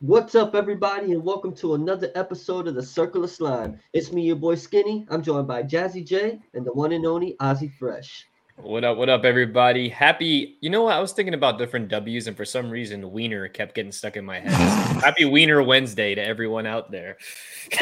What's up, everybody, and welcome to another episode of the Circle of Slime. It's me, your boy Skinny. I'm joined by Jazzy J and the one and only Ozzy Fresh. What up, what up, everybody? Happy, you know what? I was thinking about different W's, and for some reason, Wiener kept getting stuck in my head. Happy Wiener Wednesday to everyone out there.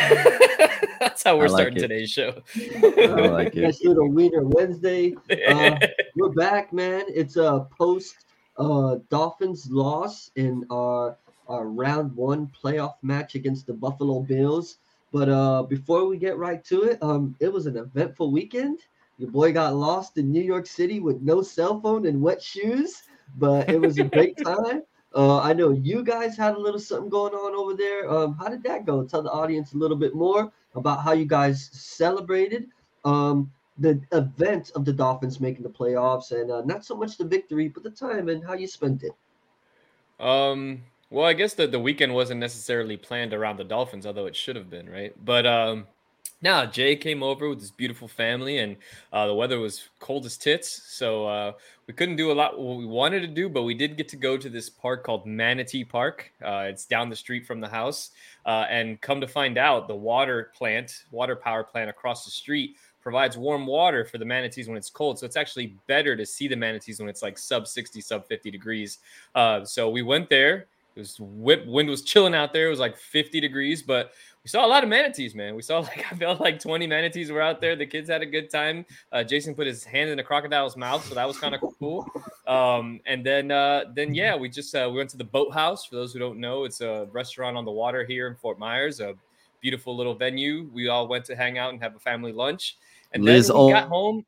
That's how we're like starting it. today's show. I like it. Let's do Wiener Wednesday. Uh, we're back, man. It's a post uh, Dolphins loss in our, our round one playoff match against the Buffalo Bills. But uh, before we get right to it, um, it was an eventful weekend. Your boy got lost in New York City with no cell phone and wet shoes, but it was a great time. Uh, I know you guys had a little something going on over there. Um, how did that go? Tell the audience a little bit more about how you guys celebrated um, the event of the Dolphins making the playoffs, and uh, not so much the victory, but the time and how you spent it. Um, well, I guess the, the weekend wasn't necessarily planned around the Dolphins, although it should have been, right? But um, now Jay came over with his beautiful family, and uh, the weather was cold as tits, so uh, we couldn't do a lot what we wanted to do, but we did get to go to this park called Manatee Park. Uh, it's down the street from the house, uh, and come to find out, the water plant, water power plant across the street provides warm water for the manatees when it's cold. So it's actually better to see the manatees when it's like sub 60, sub 50 degrees. Uh, so we went there. It was whip wind was chilling out there. It was like 50 degrees, but we saw a lot of manatees, man. We saw like I felt like 20 manatees were out there. The kids had a good time. Uh, Jason put his hand in a crocodile's mouth, so that was kind of cool. Um, and then uh, then yeah, we just uh, we went to the Boathouse. For those who don't know, it's a restaurant on the water here in Fort Myers. A beautiful little venue. We all went to hang out and have a family lunch. And Liz then we got home.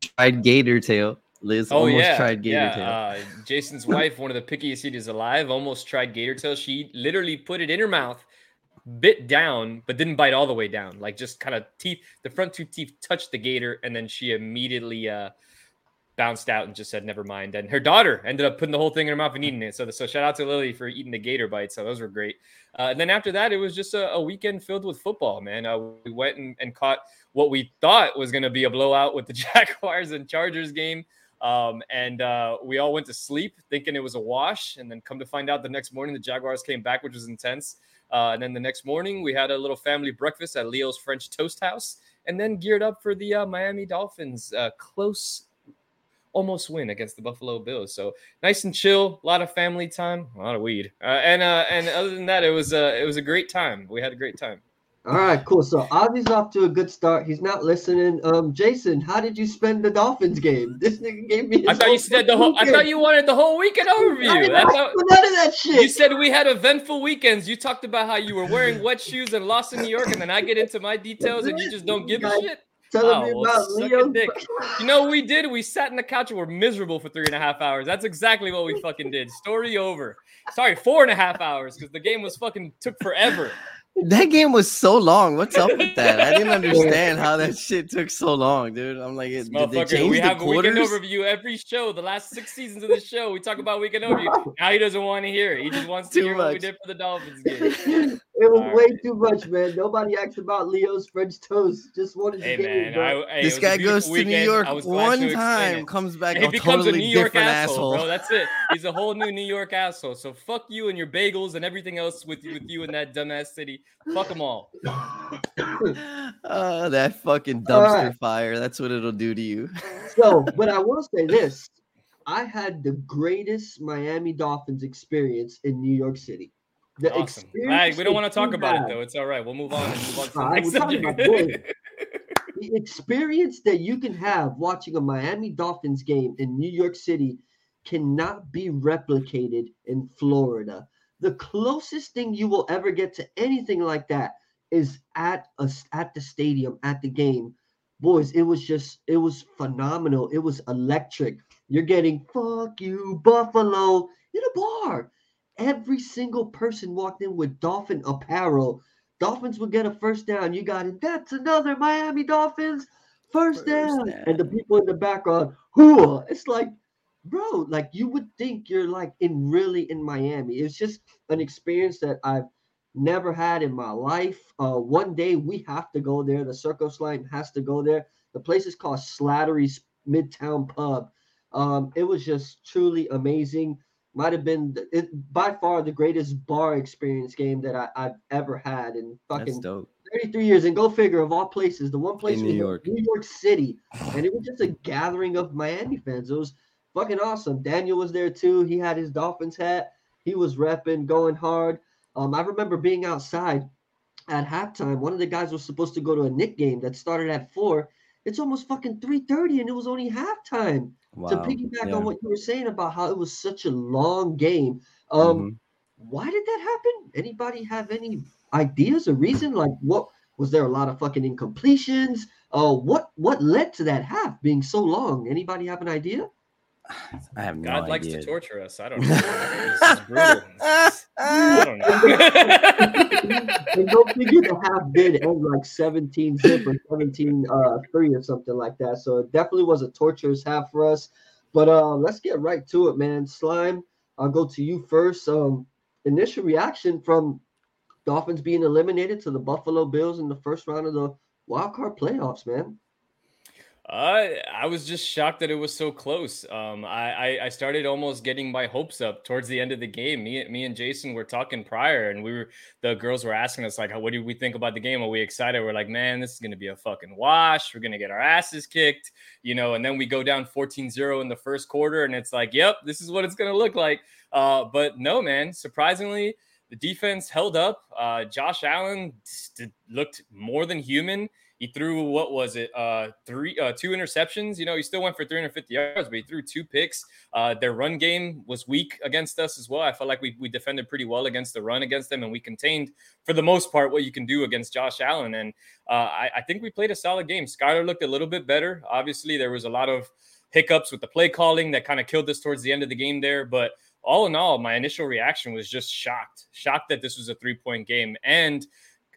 tried gator tail. Liz Oh almost yeah, tried gator yeah. tail. Uh, Jason's wife, one of the pickiest eaters alive, almost tried gator tail. She literally put it in her mouth, bit down, but didn't bite all the way down. Like just kind of teeth, the front two teeth touched the gator, and then she immediately uh, bounced out and just said, "Never mind." And her daughter ended up putting the whole thing in her mouth and eating it. So, so shout out to Lily for eating the gator bite. So those were great. Uh, and then after that, it was just a, a weekend filled with football. Man, uh, we went and, and caught what we thought was going to be a blowout with the Jaguars and Chargers game. Um, and uh, we all went to sleep thinking it was a wash. And then come to find out the next morning, the Jaguars came back, which was intense. Uh, and then the next morning, we had a little family breakfast at Leo's French Toast House, and then geared up for the uh, Miami Dolphins uh, close, almost win against the Buffalo Bills. So nice and chill, a lot of family time, a lot of weed, uh, and uh, and other than that, it was uh, it was a great time. We had a great time. All right, cool. So Ozzy's off to a good start. He's not listening. Um, Jason, how did you spend the Dolphins game? This nigga gave me. His I thought you said the whole. I weekend. thut you wanted the whole weekend I overview. didn't That's ask none of that shit. you said we had eventful weekends. You talked about how you were wearing wet shoes and lost in New York, and then I get into my details, and you just don't give a shit. telling Oh, me about Leo. dick. You know we did? We sat in the couch and were miserable for three and a half hours. That's exactly what we fucking did. Story over. Sorry, four and a half hours because the game was fucking took forever. That game was so long. What's up with that? I didn't understand how that shit took so long, dude. I'm like, This did they change we the have a weekend overview every show. The last six seasons of the show, we talk about weekend overview. Now he doesn't want to hear it. He just wants to Too hear what we did for the Dolphins game. it was All way right. too much, man. Nobody asked about Leo's French toast. Just wanted to Hey get man, it, bro. I, hey, This it guy goes to New. York I was glad to one time, it. comes back he a becomes totally a New York different asshole, asshole. bro. That's it. He's a whole new New York asshole. So fuck you and your bagels and everything else with you, with you in that dumbass city. Fuck them all. Uh, that fucking dumpster right. fire. That's what it'll do to you. So, but I will say this: I had the greatest Miami Dolphins experience in New York City. The Awesome. All right, we don't want to talk about it though. It's all right. We'll move on move on to the All right, next we're talking subject. about boys. the experience that you can have watching a Miami Dolphins game in New York City cannot be replicated in Florida. The closest thing you will ever get to anything like that is at a, at the stadium at the game. Boys, it was just it was phenomenal. It was electric. You're getting fuck you Buffalo in a bar. Every single person walked in with Dolphin apparel. Dolphins would get a first down. You got it. That's another Miami Dolphins first, First down. down. And the people in the background, whoa, It's like, bro, like you would think you're like in really in Miami. It's just an experience that I've never had in my life. Uh, one day we have to go there. The Circus Line has to go there. The place is called Slattery's Midtown Pub. Um, it was just truly amazing. Might have been it, by far the greatest bar experience game that I, have ever had in fucking 33 years. And go figure, of all places, the one place in New York, New York City, and it was just a gathering of Miami fans. It was fucking awesome. Daniel was there too. He had his Dolphins hat. He was repping, going hard. Um, I remember being outside at halftime. One of the guys was supposed to go to a Knick game that started at four. It's almost fucking 3:30 and it was only halftime. Wow. To piggyback yeah. on what you were saying about how it was such a long game. Um, mm-hmm. why did that happen? Anybody have any ideas or reason? Like what was there a lot of fucking incompletions? Uh what what led to that half being so long? Anybody have an idea? I have no God idea. likes to torture us. I don't know. this is brutal. I don't know. and don't figure the half did end like 17 zip or 17 uh 3 or something like that. So it definitely was a torturous half for us. But uh let's get right to it, man. Slime, I'll go to you first. Um initial reaction from Dolphins being eliminated to the Buffalo Bills in the first round of the wild card playoffs, man. Uh, I was just shocked that it was so close. Um, I, I, I started almost getting my hopes up towards the end of the game. Me, me and Jason were talking prior, and we were the girls were asking us like, "What do we think about the game? Are we excited?" We're like, "Man, this is gonna be a fucking wash. We're gonna get our asses kicked, you know." And then we go down 14-0 in the first quarter, and it's like, "Yep, this is what it's gonna look like." Uh, but no, man. Surprisingly, the defense held up. Uh, Josh Allen st- looked more than human. He threw what was it? Uh, three, uh, two interceptions. You know, he still went for 350 yards, but he threw two picks. Uh, their run game was weak against us as well. I felt like we, we defended pretty well against the run against them, and we contained for the most part what you can do against Josh Allen. And uh, I, I think we played a solid game. Skylar looked a little bit better. Obviously, there was a lot of hiccups with the play calling that kind of killed us towards the end of the game there, but all in all, my initial reaction was just shocked, shocked that this was a three point game. And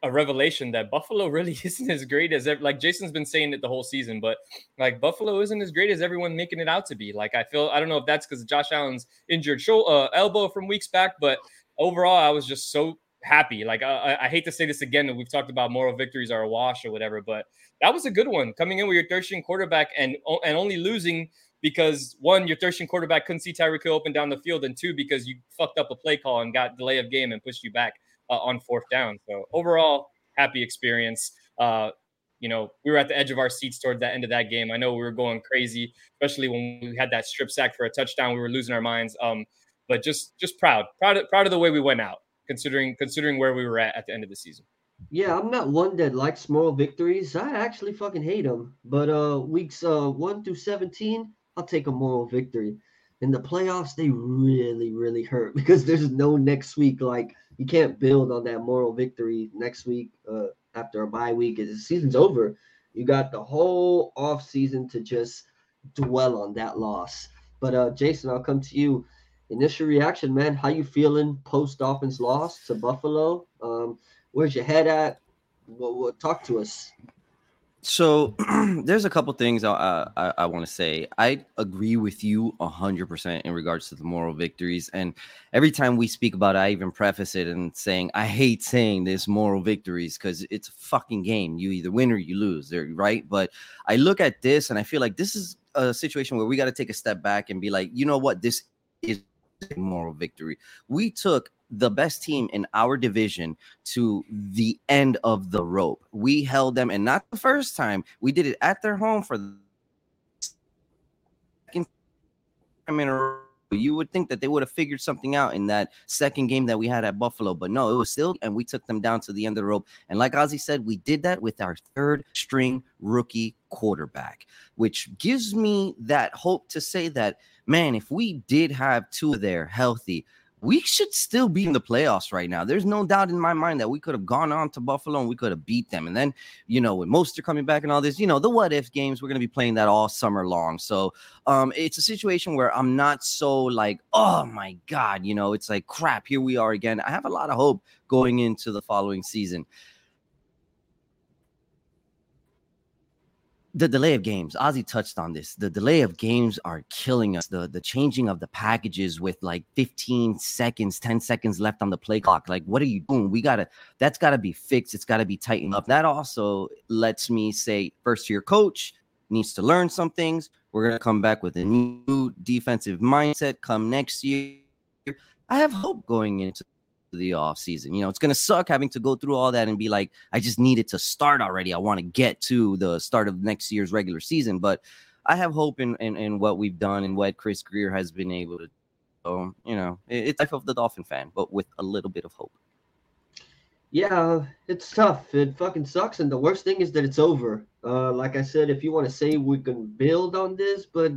a revelation that Buffalo really isn't as great as like Jason's been saying it the whole season, but like Buffalo isn't as great as everyone making it out to be. Like I feel I don't know if that's because Josh Allen's injured shoulder, uh, elbow from weeks back, but overall I was just so happy. Like I, I hate to say this again, that we've talked about moral victories are a wash or whatever, but that was a good one coming in with your third string quarterback and and only losing because one, your third string quarterback couldn't see Tyreek open down the field, and two, because you fucked up a play call and got delay of game and pushed you back uh, on fourth down. So overall, happy experience. Uh, you know, we were at the edge of our seats towards the end of that game. I know we were going crazy, especially when we had that strip sack for a touchdown. We were losing our minds. Um, but just just proud, proud of, proud of the way we went out, considering considering where we were at at the end of the season. Yeah, I'm not one that likes moral victories. I actually fucking hate them. But uh, weeks uh one through seventeen, I'll take a moral victory. In the playoffs, they really, really hurt because there's no next week like you can't build on that moral victory next week uh, after a bye week. The season's over. You got the whole off season to just dwell on that loss. But uh, Jason, I'll come to you. Initial reaction, man. How you feeling post Dolphins loss to Buffalo? Um, where's your head at? Well, well, talk to us. So there's a couple things uh, I I, I want to say. I agree with you hundred percent in regards to the moral victories, and every time we speak about it, I even preface it and saying I hate saying this moral victories because it's a fucking game. You either win or you lose. There, right? But I look at this and I feel like this is a situation where we got to take a step back and be like, you know what, this is a moral victory. We took the best team in our division to the end of the rope. We held them, and not the first time. We did it at their home for the second time in a row. You would think that they would have figured something out in that second game that we had at Buffalo, but no, it was still, and we took them down to the end of the rope. And like Ozzy said, we did that with our third string rookie quarterback, which gives me that hope to say that, man, if we did have two there healthy, we should still be in the playoffs right now. There's no doubt in my mind that we could have gone on to Buffalo and we could have beat them. And then, you know, with Mostert coming back and all this, you know, the what if games, we're going to be playing that all summer long. So um, it's a situation where I'm not so like, oh my God, you know, it's like crap, here we are again. I have a lot of hope going into the following season. The delay of games ozzy touched on this the delay of games are killing us the the changing of the packages with like 15 seconds 10 seconds left on the play clock like what are you doing? We gotta that's gotta be fixed it's gotta be tightened up. That also lets me say first year coach needs to learn some things we're gonna come back with a new defensive mindset come next year. I have hope going into the off season. You know, it's gonna suck having to go through all that and be like, I just needed to start already. I want to get to the start of next year's regular season, but I have hope in, in, in what we've done and what Chris Grier has been able to. So you know, it, it's life of the Dolphin fan, but with a little bit of hope. Yeah, it's tough. It fucking sucks, and the worst thing is that it's over. Uh, like I said, if you want to say we can build on this, but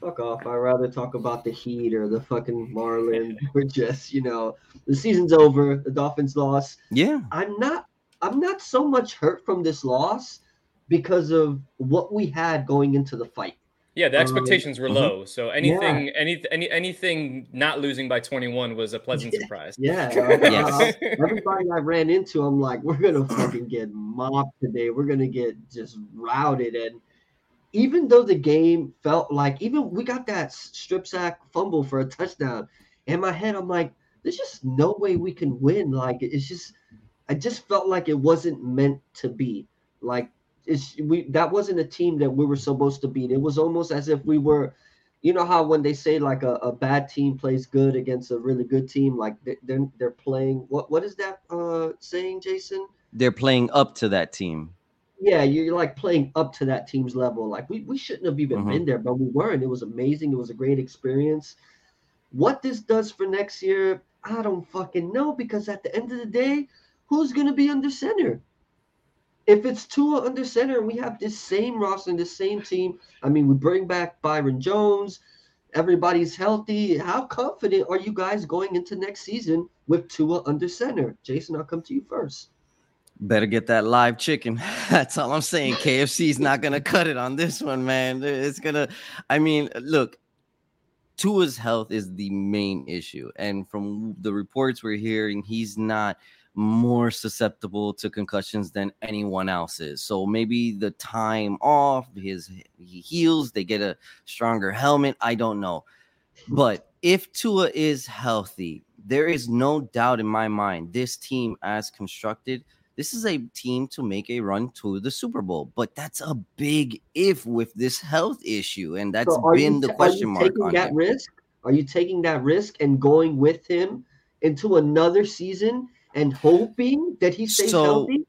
fuck off. I'd rather talk about the Heat or the fucking Marlins or just, you know, the season's over. The Dolphins lost. Yeah. I'm not I'm not so much hurt from this loss because of what we had going into the fight. Yeah, the expectations um, were uh-huh. low. So anything, yeah. any, any, anything not losing by 21 was a pleasant surprise. Yeah. Uh, yes. everybody I ran into, I'm like, we're gonna fucking get mopped today. We're gonna get just routed. And even though the game felt like even we got that strip sack fumble for a touchdown, in my head I'm like, there's just no way we can win. Like it's just, I just felt like it wasn't meant to be. Like it's we that wasn't a team that we were supposed to beat. It was almost as if we were. You know how when they say like a, a bad team plays good against a really good team, like they're they're playing what what is that uh saying, Jason? They're playing up to that team yeah, you're like playing up to that team's level. Like we, we shouldn't have even mm-hmm. been there, but we were, and it was amazing. It was a great experience. What this does for next year, I don't fucking know because at the end of the day, who's gonna be under center? If it's Tua under center and we have this same roster and this same team, I mean, we bring back Byron Jones, everybody's healthy. How confident are you guys going into next season with Tua under center? Jason, I'll come to you first. Better get that live chicken. That's all I'm saying. KFC's not gonna cut it on this one, man. It's gonna. I mean, look, Tua's health is the main issue, and from the reports we're hearing, he's not more susceptible to concussions than anyone else is. So maybe the time off, his he heals, they get a stronger helmet. I don't know, but if Tua is healthy, there is no doubt in my mind this team, as constructed this is a team to make a run to the Super Bowl, but that's a big if with this health issue, and that's so been the question mark. Taking on that him. risk? Are you taking that risk and going with him into another season and hoping that he stays so, healthy?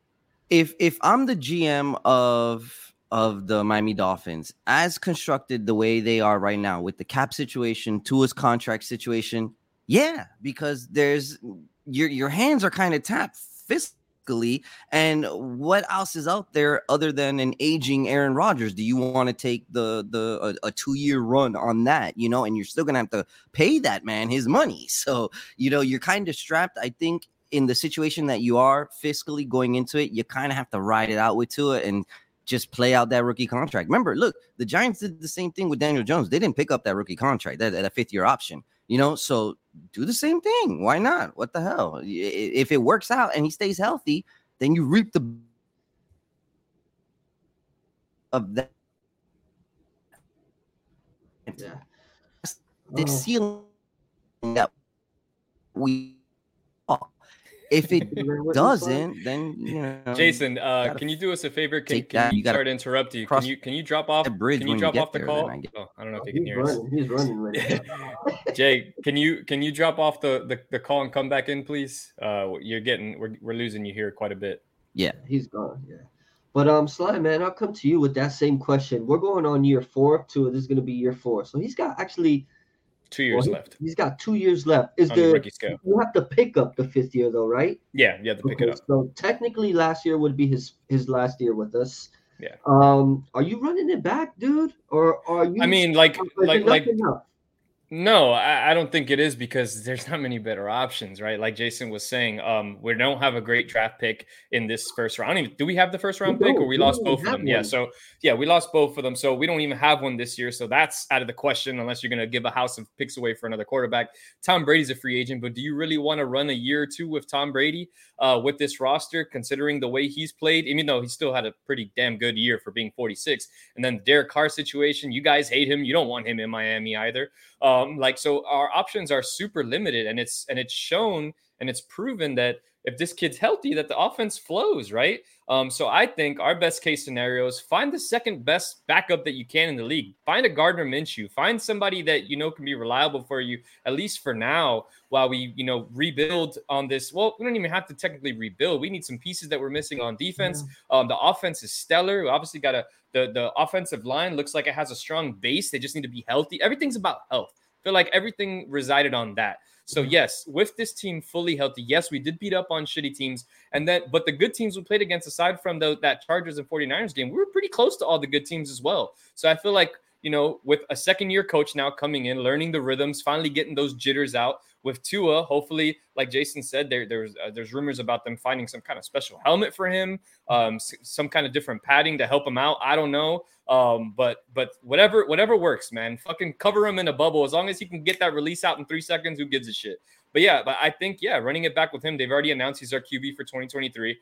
If if I'm the GM of of the Miami Dolphins, as constructed the way they are right now, with the cap situation, Tua's contract situation, yeah, because there's your your hands are kind of tapped fist and what else is out there other than an aging Aaron Rodgers? Do you want to take the the a, a two year run on that? You know, and you're still gonna have to pay that man his money. So you know, you're kind of strapped. I think in the situation that you are fiscally going into it, you kind of have to ride it out with Tua and just play out that rookie contract. Remember, look, the Giants did the same thing with Daniel Jones. They didn't pick up that rookie contract, that, that fifth year option. You know, so do the same thing. Why not? What the hell? If it works out and he stays healthy, then you reap the of that. Yeah. The oh. Mm. ceiling that we if it doesn't, then you know. Jason, uh, can you do us a favor? Can, can you start to interrupt you? Can you can you drop off? Bridge can you drop off the there, call? I oh, I don't know if you can hear running, us. He's running right now. Jay, can you can you drop off the, the the call and come back in, please? Uh, you're getting we're we're losing you here quite a bit. Yeah, he's gone. Yeah. But um, Sly, man, I'll come to you with that same question. We're going on year four. Two. This is going to be year four. So he's got actually Two years well, left. He's got two years left. Is the rookie scale. You have to pick up the fifth year though, right? Yeah, you have to pick okay, it up. So technically, last year would be his his last year with us. Yeah. Um, are you running it back, dude, or are you? I mean, like, like, like. Enough? No, I, I, don't think it is because there's not many better options, right? Like Jason was saying, um, we don't have a great draft pick in this first round. Even, do we have the first round pick, or we, we lost both of them? One. Yeah, so yeah, we lost both of them, so we don't even have one this year. So that's out of the question unless you're going to give a house of picks away for another quarterback. Tom Brady's a free agent, but do you really want to run a year or two with Tom Brady uh, with this roster, considering the way he's played? Even though he still had a pretty damn good year for being 46, and then the Derek Carr situation, you guys hate him. You don't want him in Miami either. Um, like so, our options are super limited, and it's and it's shown and it's proven that if this kid's healthy, that the offense flows, right? Um, so I think our best case scenario is find the second best backup that you can in the league. Find a Gardner Minshew. Find somebody that you know can be reliable for you, at least for now, while we, you know, rebuild on this. Well, we don't even have to technically rebuild. We need some pieces that we're missing on defense. Yeah. Um, the offense is stellar. We obviously got a the the offensive line looks like it has a strong base. They just need to be healthy. Everything's about health. I feel like everything resided on that. So yes, with this team fully healthy, yes, we did beat up on shitty teams, and then but the good teams we played against, aside from the, that Chargers and 49ers game, we were pretty close to all the good teams as well. So I feel like you know, with a second year coach now coming in, learning the rhythms, finally getting those jitters out with Tua. Hopefully, like Jason said, there there's uh, there's rumors about them finding some kind of special helmet for him, um, s- some kind of different padding to help him out. I don't know, um, but but whatever whatever works, man. Fucking cover him in a bubble as long as he can get that release out in three seconds. Who gives a shit? But yeah, but I think yeah, running it back with him. They've already announced he's our QB for 2023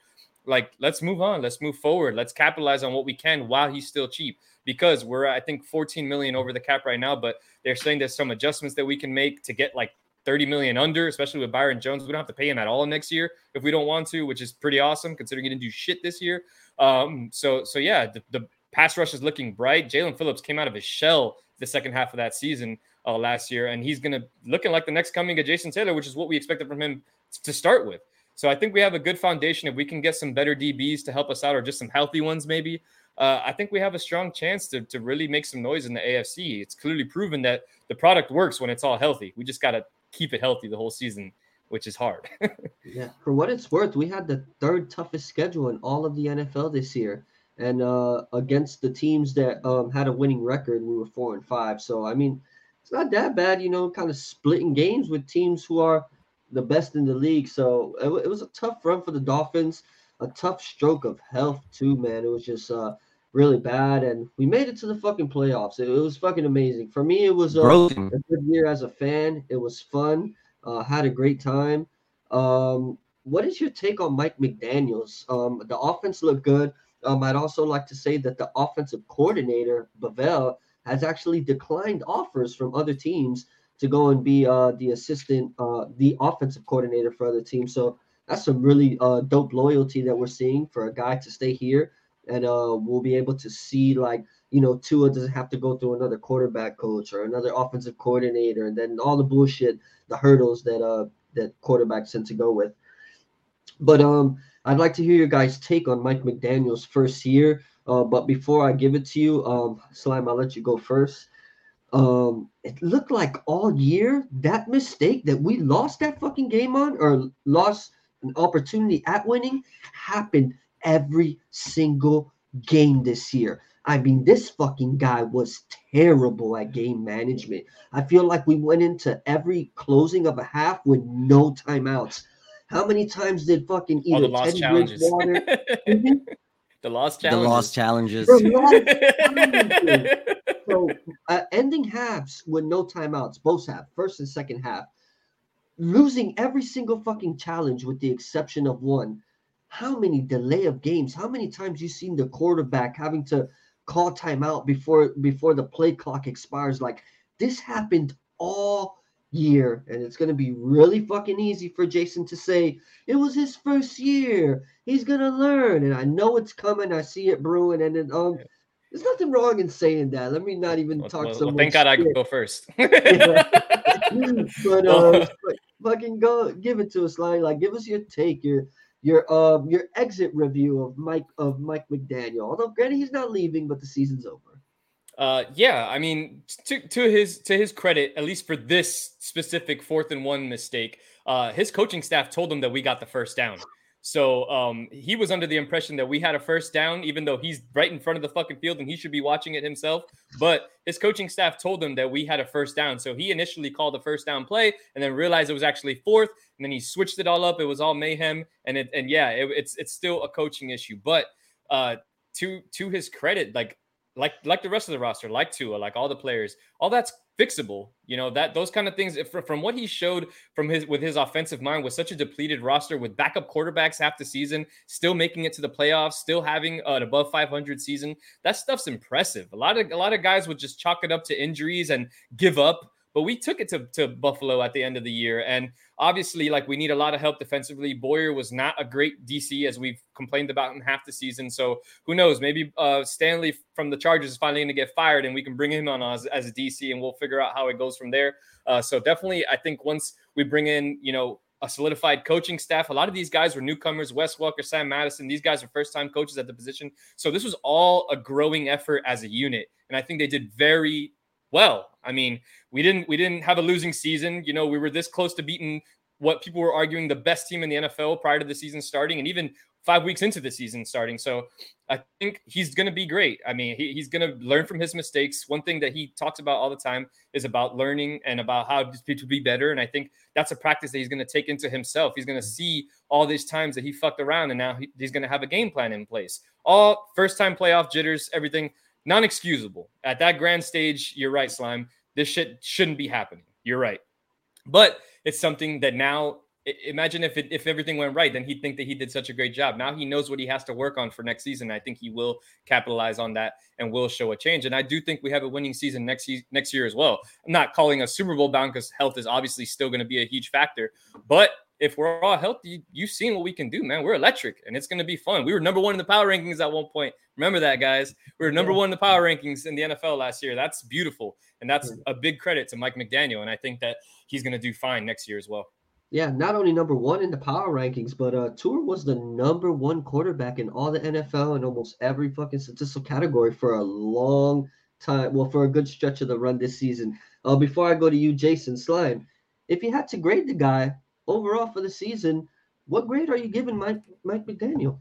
like let's move on let's move forward let's capitalize on what we can while he's still cheap because we're i think 14 million over the cap right now but they're saying there's some adjustments that we can make to get like 30 million under especially with byron jones we don't have to pay him at all next year if we don't want to which is pretty awesome considering he didn't do shit this year um so so yeah the, the pass rush is looking bright Jaelan phillips came out of his shell the second half of that season uh, last year and he's gonna looking like the next coming of jason taylor which is what we expected from him to start with so I think we have a good foundation. If we can get some better DBs to help us out, or just some healthy ones, maybe, uh, I think we have a strong chance to, to really make some noise in the AFC. It's clearly proven that the product works when it's all healthy. We just got to keep it healthy the whole season, which is hard. yeah, for what it's worth, we had the third toughest schedule in all of the NFL this year. And uh, against the teams that um, had a winning record, we were four and five. So, I mean, it's not that bad, you know, kind of splitting games with teams who are – the best in the league. So it, it, was a tough run for the Dolphins, a tough stroke of health too, man. It was just uh, really bad, and we made it to the fucking playoffs. It, it was fucking amazing. For me, it was uh, a good year as a fan. It was fun. Uh, had a great time. Um, what is your take on Mike McDaniel's? Um, the offense looked good. Um, I'd also like to say that the offensive coordinator, Bevell, has actually declined offers from other teams to go and be uh, the assistant, uh, the offensive coordinator for other teams. So that's some really uh, dope loyalty that we're seeing for a guy to stay here, and uh, we'll be able to see like you know Tua doesn't have to go through another quarterback coach or another offensive coordinator, and then all the bullshit, the hurdles that uh that quarterbacks tend to go with. But um, I'd like to hear your guys' take on Mike McDaniel's first year. Uh, but before I give it to you, um, Slime, I'll let you go first um it looked like all year that mistake that we lost that fucking game on or lost an opportunity at winning happened every single game this year. I mean, this fucking guy was terrible at game management. I feel like we went into every closing of a half with no timeouts. How many times did fucking either the lost challenges. Bridgewater, the lost challenges. The lost challenges. The lost challenges so uh, ending halves with no timeouts, both half, first and second half, losing every single fucking challenge with the exception of one. How many delay of games? How many times you seen the quarterback having to call timeout before before the play clock expires? Like this happened all year, and it's gonna be really fucking easy for Jason to say it was his first year. He's gonna learn, and I know it's coming. I see it brewing, and then um. There's nothing wrong in saying that. Let me not even well, talk well, so well, much. Thank God I could go first. but, uh, but fucking go give it to us, like, like give us your take, your your um your exit review of Mike of Mike McDaniel. Although granted he's not leaving, but the season's over. Uh, yeah, I mean, to to his to his credit, at least for this specific fourth and one mistake, uh, his coaching staff told him that we got the first down. So um, he was under the impression that we had a first down, even though he's right in front of the fucking field and he should be watching it himself. But his coaching staff told him that we had a first down. So he initially called the first down play and then realized it was actually fourth. And then he switched it all up. It was all mayhem. And it and yeah, it, it's it's still a coaching issue. But uh, to to his credit, like like like the rest of the roster, like Tua, like all the players, all that's fixable. You know that those kind of things. From what he showed from his with his offensive mind, with such a depleted roster, with backup quarterbacks half the season, still making it to the playoffs, still having an above 500 season, that stuff's impressive. A lot of a lot of guys would just chalk it up to injuries and give up. But we took it to, to Buffalo at the end of the year. And obviously, like we need a lot of help defensively. Boyer was not a great DC as we've complained about in half the season. So who knows? Maybe uh, Staley from the Chargers is finally going to get fired, and we can bring him on as, as a DC, and we'll figure out how it goes from there. Uh, so definitely, I think once we bring in, you know, a solidified coaching staff. A lot of these guys were newcomers. Wes Welker, Sam Madison. These guys are first time coaches at the position. So this was all a growing effort as a unit, and I think they did very well. I mean, we didn't we didn't have a losing season. You know, we were this close to beating what people were arguing the best team in the NFL prior to the season starting, and even five weeks into the season starting. So I think he's going to be great. I mean, he, he's going to learn from his mistakes. One thing that he talks about all the time is about learning and about how to be better. And I think that's a practice that he's going to take into himself. He's going to see all these times that he fucked around, and now he, he's going to have a game plan in place. All first time playoff jitters, everything non excusable. At that grand stage, you're right, Slime. This shit shouldn't be happening. You're right. But it's something that now imagine if it, if everything went right, then he'd think that he did such a great job. Now he knows what he has to work on for next season. I think he will capitalize on that and will show a change. And I do think we have a winning season next next year as well. I'm not calling a Super Bowl bound because health is obviously still going to be a huge factor, but if we're all healthy, you've seen what we can do, man. We're electric and it's going to be fun. We were number one in the power rankings at one point. Remember that, guys. We were number one in the power rankings in the NFL last year. That's beautiful. And that's a big credit to Mike McDaniel. And I think that he's going to do fine next year as well. Yeah, not only number one in the power rankings, but uh Tua was the number one quarterback in all the NFL and almost every fucking statistical category for a long time. Well, for a good stretch of the run this season. Uh, before I go to you, Jason Slime, if you had to grade the guy overall for the season, what grade are you giving Mike Mike McDaniel?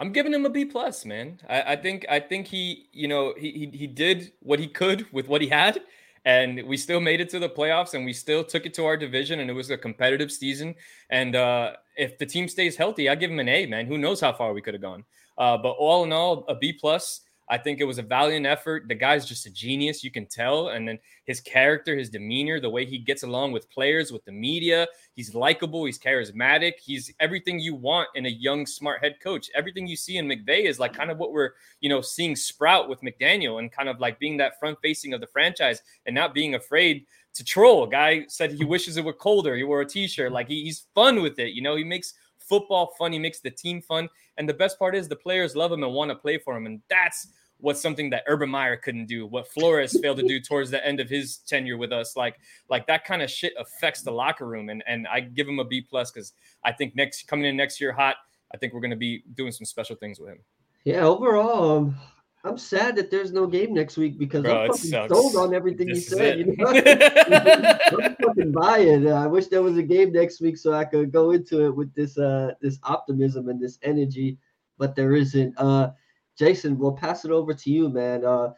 I'm giving him a B plus, man. I, I think I think he, you know, he, he he did what he could with what he had and we still made it to the playoffs and we still took it to our division and it was a competitive season and uh, if the team stays healthy i give him an a man who knows how far we could have gone uh, but all in all a b plus I think it was a valiant effort. The guy's just a genius, you can tell. And then his character, his demeanor, the way he gets along with players, with the media, he's likable, he's charismatic, he's everything you want in a young, smart head coach. Everything you see in McVay is like kind of what we're, you know, seeing sprout with McDaniel and kind of like being that front facing of the franchise and not being afraid to troll. A guy said he wishes it were colder. He wore a t-shirt. Like he, he's fun with it. You know, he makes football fun. He makes the team fun. And the best part is the players love him and want to play for him. And that's what's something that Urban Meyer couldn't do, what Flores failed to do towards the end of his tenure with us. Like, like that kind of shit affects the locker room. And and I give him a B plus because I think next coming in next year hot, I think we're gonna be doing some special things with him. Yeah, overall, um, I'm sad that there's no game next week because Bro, I'm fucking sold on everything this you said. You know? I'm fucking buying. I wish there was a game next week so I could go into it with this uh this optimism and this energy, but there isn't. Uh Jason, we'll pass it over to you, man. Uh,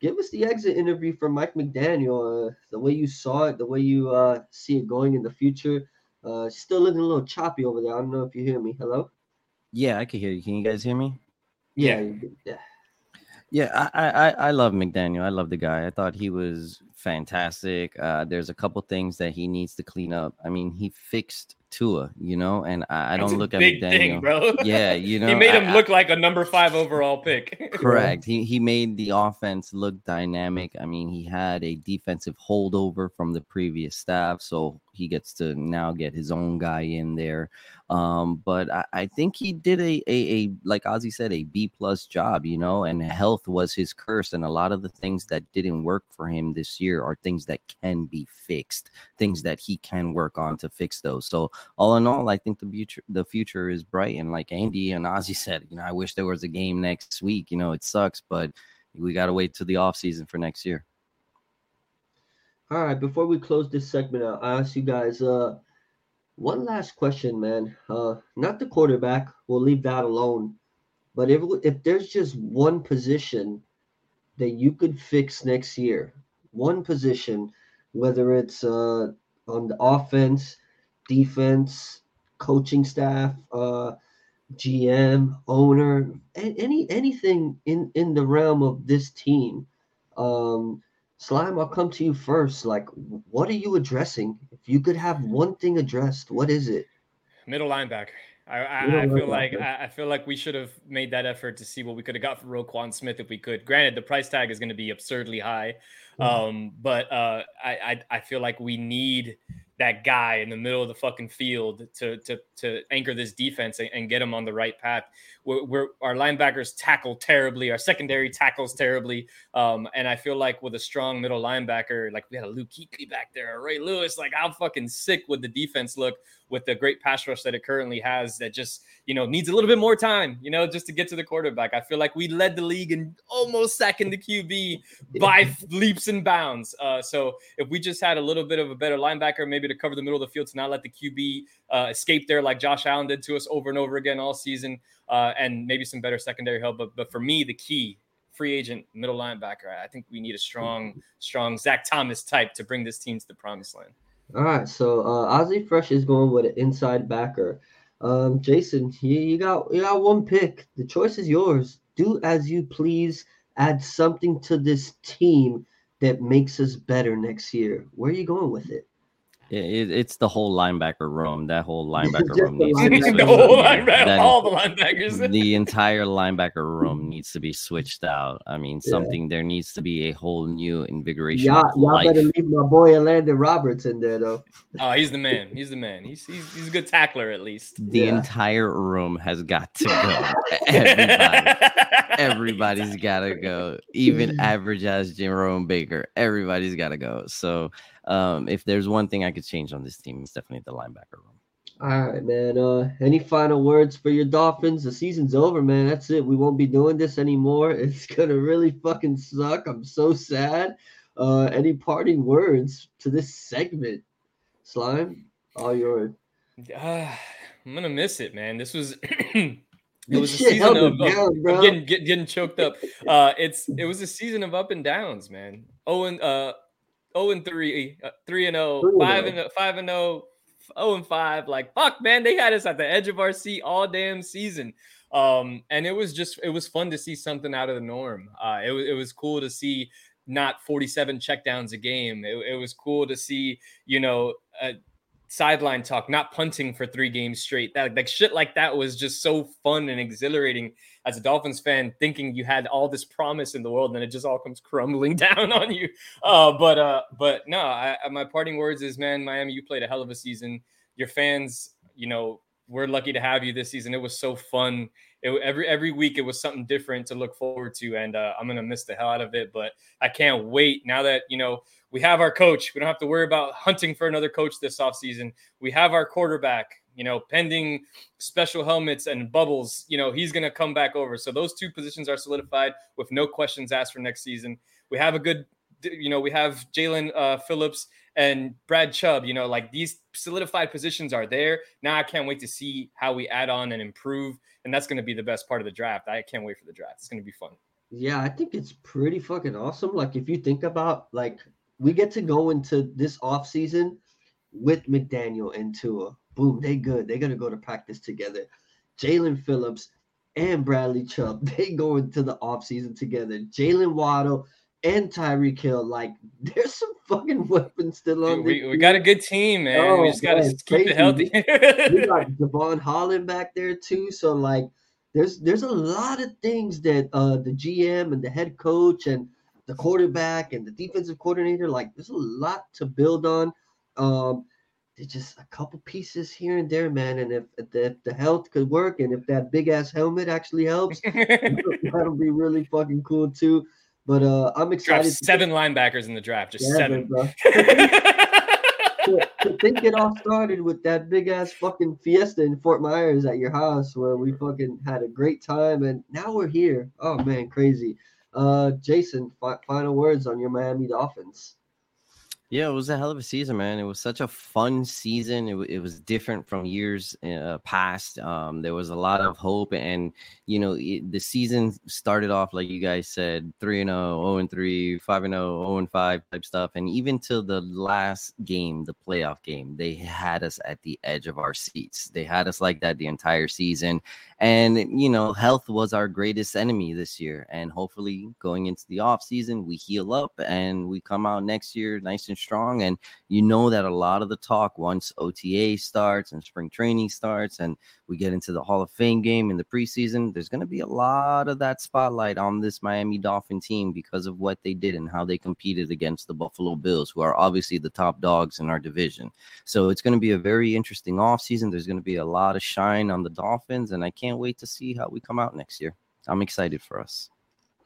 give us the exit interview from Mike McDaniel. Uh, the way you saw it, the way you uh, see it going in the future. Uh, still looking a little choppy over there. I don't know if you hear me. Hello. Yeah, I can hear you. Can you guys hear me? Yeah. Yeah. Yeah, I, I I love McDaniel. I love the guy. I thought he was fantastic. Uh, there's a couple things that he needs to clean up. I mean, he fixed Tua, you know, and I, I don't look at McDaniel. Thing, bro. Yeah, you know, he made him I, look like a number five overall pick. correct. He he made the offense look dynamic. I mean, he had a defensive holdover from the previous staff, so he gets to now get his own guy in there. Um, but I, I think he did a, a a like Ozzy said, a B plus job, you know, and health was his curse, and a lot of the things that didn't work for him this year are things that can be fixed, things that he can work on to fix those. So all in all, I think the future the future is bright. And like Andy and Ozzy said, you know, I wish there was a game next week. You know, it sucks, but we got to wait till the off season for next year. All right, before we close this segment I ask you guys uh one last question, man. Uh not the quarterback, we'll leave that alone. But if if there's just one position that you could fix next year, one position, whether it's uh on the offense, defense, coaching staff, uh, GM, owner, any anything in in the realm of this team. Um, Slime, I'll come to you first. Like, what are you addressing? If you could have one thing addressed, what is it? middle linebacker. I, I, I feel like I, I, feel like we should have made that effort to see what we could have got for Roquan Smith if we could. Granted, the price tag is going to be absurdly high, mm-hmm. um, but uh, I, I I feel like we need that guy in the middle of the fucking field to to to anchor this defense and, get him on the right path. We're, we're, our linebackers tackle terribly, our secondary tackles terribly, um, and I feel like with a strong middle linebacker, like we had a Luke Kuechly back there, Ray Lewis, like how fucking sick would the defense look with the great pass rush that it currently has that just you know needs a little bit more time, you know, just to get to the quarterback. I feel like we led the league in almost second to QB by leaps and bounds. Uh, so if we just had a little bit of a better linebacker, maybe to cover the middle of the field to not let the QB uh, escape there like Josh Allen did to us over and over again all season, uh, and maybe some better secondary help. But but for me, the key free agent middle linebacker. I think we need a strong, strong Zach Thomas type to bring this team to the promised land. All right, so uh, Ozzy Fresh is going with an inside backer. Um, Jason, you, you got you got one pick. The choice is yours. Do as you please. Add something to this team that makes us better next year. Where are you going with it? It, it's the whole linebacker room. That whole linebacker room needs to be the whole linebacker, that, all the linebackers. the entire linebacker room needs to be switched out. I mean, yeah. something there needs to be a whole new invigoration. Y'all, y'all better leave my boy Elandon Roberts in there though. Oh, he's the man. He's the man. He's he's, he's a good tackler at least. The yeah. entire room has got to go. Everybody, everybody's got to go. Even mm. average as Jerome Baker, everybody's got to go. So um, if there's one thing I could change on this team, it's definitely the linebacker room. All right, man. Uh, any final words for your Dolphins? The season's over, man. That's it. We won't be doing this anymore. It's gonna really fucking suck. I'm so sad. Uh, any parting words to this segment? Slime, all yours. Uh, I'm gonna miss it, man. This was it was a season of, down, of getting, get, getting choked up. Uh, it's it was a season of up and downs, man. Owen, uh, 0 and 3, uh, 3 and 0, 5 and 5 and 0, 0 and 5. Like, fuck, man, they had us at the edge of our seat all damn season. Um, and it was just, it was fun to see something out of the norm. Uh, it, it was cool to see not 47 checkdowns a game. It, it was cool to see, you know, uh, sideline talk, not punting for three games straight. That like shit like that was just so fun and exhilarating as a Dolphins fan, thinking you had all this promise in the world, and then it just all comes crumbling down on you. Uh, but uh, but no, I, my parting words is, man, Miami, you played a hell of a season. Your fans, you know, we're lucky to have you this season. It was so fun. It, every every week it was something different to look forward to, and uh, I'm gonna miss the hell out of it. But I can't wait now that you know we have our coach. We don't have to worry about hunting for another coach this offseason. We have our quarterback you know, pending special helmets and bubbles, you know, he's going to come back over. So those two positions are solidified with no questions asked for next season. We have a good, you know, we have Jaelan uh, Phillips and Brad Chubb, you know, like these solidified positions are there. Now I can't wait to see how we add on and improve. And that's going to be the best part of the draft. I can't wait for the draft. It's going to be fun. Yeah, I think it's pretty fucking awesome. Like if you think about like we get to go into this off season with McDaniel and Tua boom, they good. They're gonna go to practice together. Jaelan Phillips and Bradley Chubb, they go into the offseason together. Jaylen Waddle and Tyreek Hill, like there's some fucking weapons still on. Dude, we, we got a good team, man. Oh, we just gotta man, keep it healthy. we got Jevon Holland back there too. So like there's there's a lot of things that uh the GM and the head coach and the quarterback and the defensive coordinator, like there's a lot to build on. Um, there's just a couple pieces here and there, man. And if, if the health could work and if that big ass helmet actually helps, that'll be really fucking cool too. But uh, I'm excited. Draft seven linebackers in the draft, just seven. Bro. think it all started with that big ass fucking fiesta in Fort Myers at your house where we fucking had a great time, and now we're here. Oh man, crazy. Uh, Jason, fi- final words on your Miami Dolphins. Yeah, it was a hell of a season, man. It was such a fun season. It, it was different from years uh, past. Um, there was a lot of hope, and you know, it, the season started off like you guys said, three and 0, 0 and 3, 5 and 0, 0 and 5 type stuff. And even till the last game, the playoff game, they had us at the edge of our seats. They had us like that the entire season. And you know, health was our greatest enemy this year. And hopefully, going into the off season, we heal up and we come out next year nice and strong. And you know that a lot of the talk once OTA starts and spring training starts and we get into the Hall of Fame game in the preseason, there's going to be a lot of that spotlight on this Miami Dolphin team because of what they did and how they competed against the Buffalo Bills, who are obviously the top dogs in our division. So it's going to be a very interesting off season. There's going to be a lot of shine on the Dolphins, and I can't wait to see how we come out next year. I'm excited for us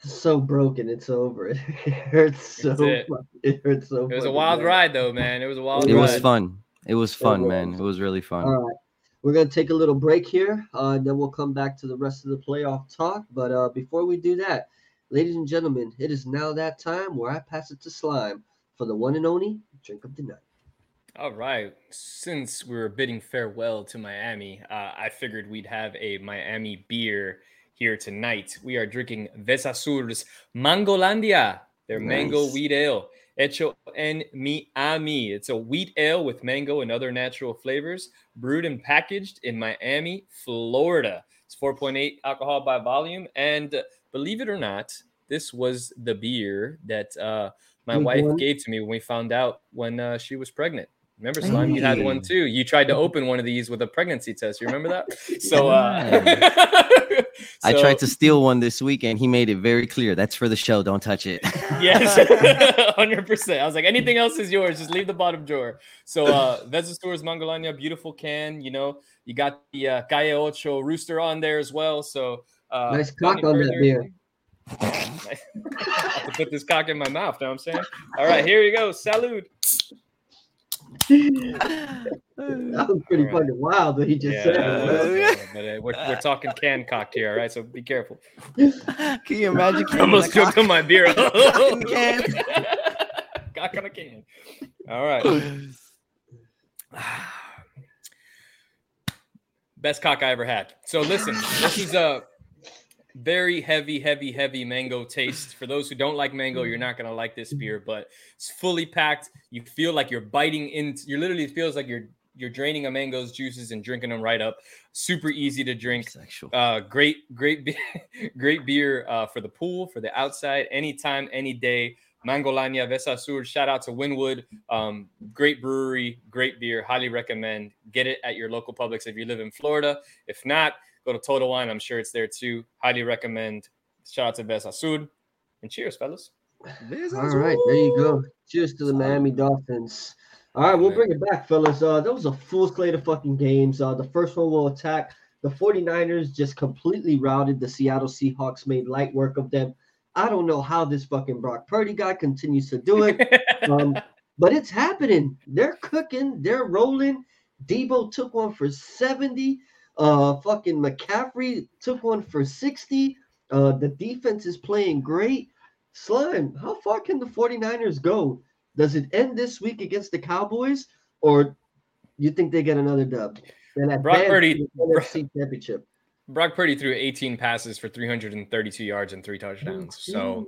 so broken. It's over. It hurts so. It. it. hurts so. It was a wild bad. ride, though, man. It was a wild. It ride. was fun. It was fun, it man. It was really fun. All right, we're gonna take a little break here, uh, and then we'll come back to the rest of the playoff talk. But uh, before we do that, ladies and gentlemen, it is now that time where I pass it to Slime for the one and only drink of the night. All right. Since we are bidding farewell to Miami, uh, I figured we'd have a Miami beer here tonight. We are drinking Veza Sur's Mangolandia, their nice. mango wheat ale, hecho en Miami. It's a wheat ale with mango and other natural flavors, brewed and packaged in Miami, Florida. It's 4.8 alcohol by volume. And believe it or not, this was the beer that uh, my wife gave to me when we found out when uh, she was pregnant. Remember, Slime, hey. you had one too. You tried to open one of these with a pregnancy test. You remember that? So, uh, I tried to steal one this week, and he made it very clear that's for the show. Don't touch it. yes, hundred percent. I was like, anything else is yours. Just leave the bottom drawer. So, uh, Veza Sur's Mangolania, beautiful can. You know, you got the uh, Calle Ocho rooster on there as well. So, uh, nice cock on that beer. I have to put this cock in my mouth. Know what I'm saying? All right, here you go. Salute that was pretty right. fucking wild what he just yeah, said. but uh, we're, we're talking can cocked here, all right? So be careful. Can you imagine? I almost choked on my beer. can. cock on a can. All right. Best cock I ever had. So listen, this is a very heavy, heavy, heavy mango taste. For those who don't like mango, you're not gonna like this beer, but it's fully packed. You feel like you're biting into. You literally feels like you're you're draining a mango's juices and drinking them right up. Super easy to drink. Sexual. Uh, great, great, be- great beer uh, for the pool, for the outside, anytime, any day. Mangolania Veza Sur. Shout out to Wynwood. Um, great brewery, great beer. Highly recommend. Get it at your local Publix if you live in Florida. If not, Go to Total Wine. I'm sure it's there too. Highly recommend. Shout out to Veza Sur. And cheers, fellas. All right, there you go. Cheers to the Miami Dolphins. All right, we'll bring it back, fellas. Uh, that was a full slate of fucking games. Uh, the first one will attack. The 49ers just completely routed the Seattle Seahawks, made light work of them. I don't know how this fucking Brock Purdy guy continues to do it. um, but it's happening. They're cooking, they're rolling. Deebo took one for 70. Uh, fucking McCaffrey took one for 60. Uh, the defense is playing great. Slime, how far can the 49ers go? Does it end this week against the Cowboys, or you think they get another dub? And Brock Purdy, NFC Championship. Brock Purdy threw 18 passes for 332 yards and three touchdowns. So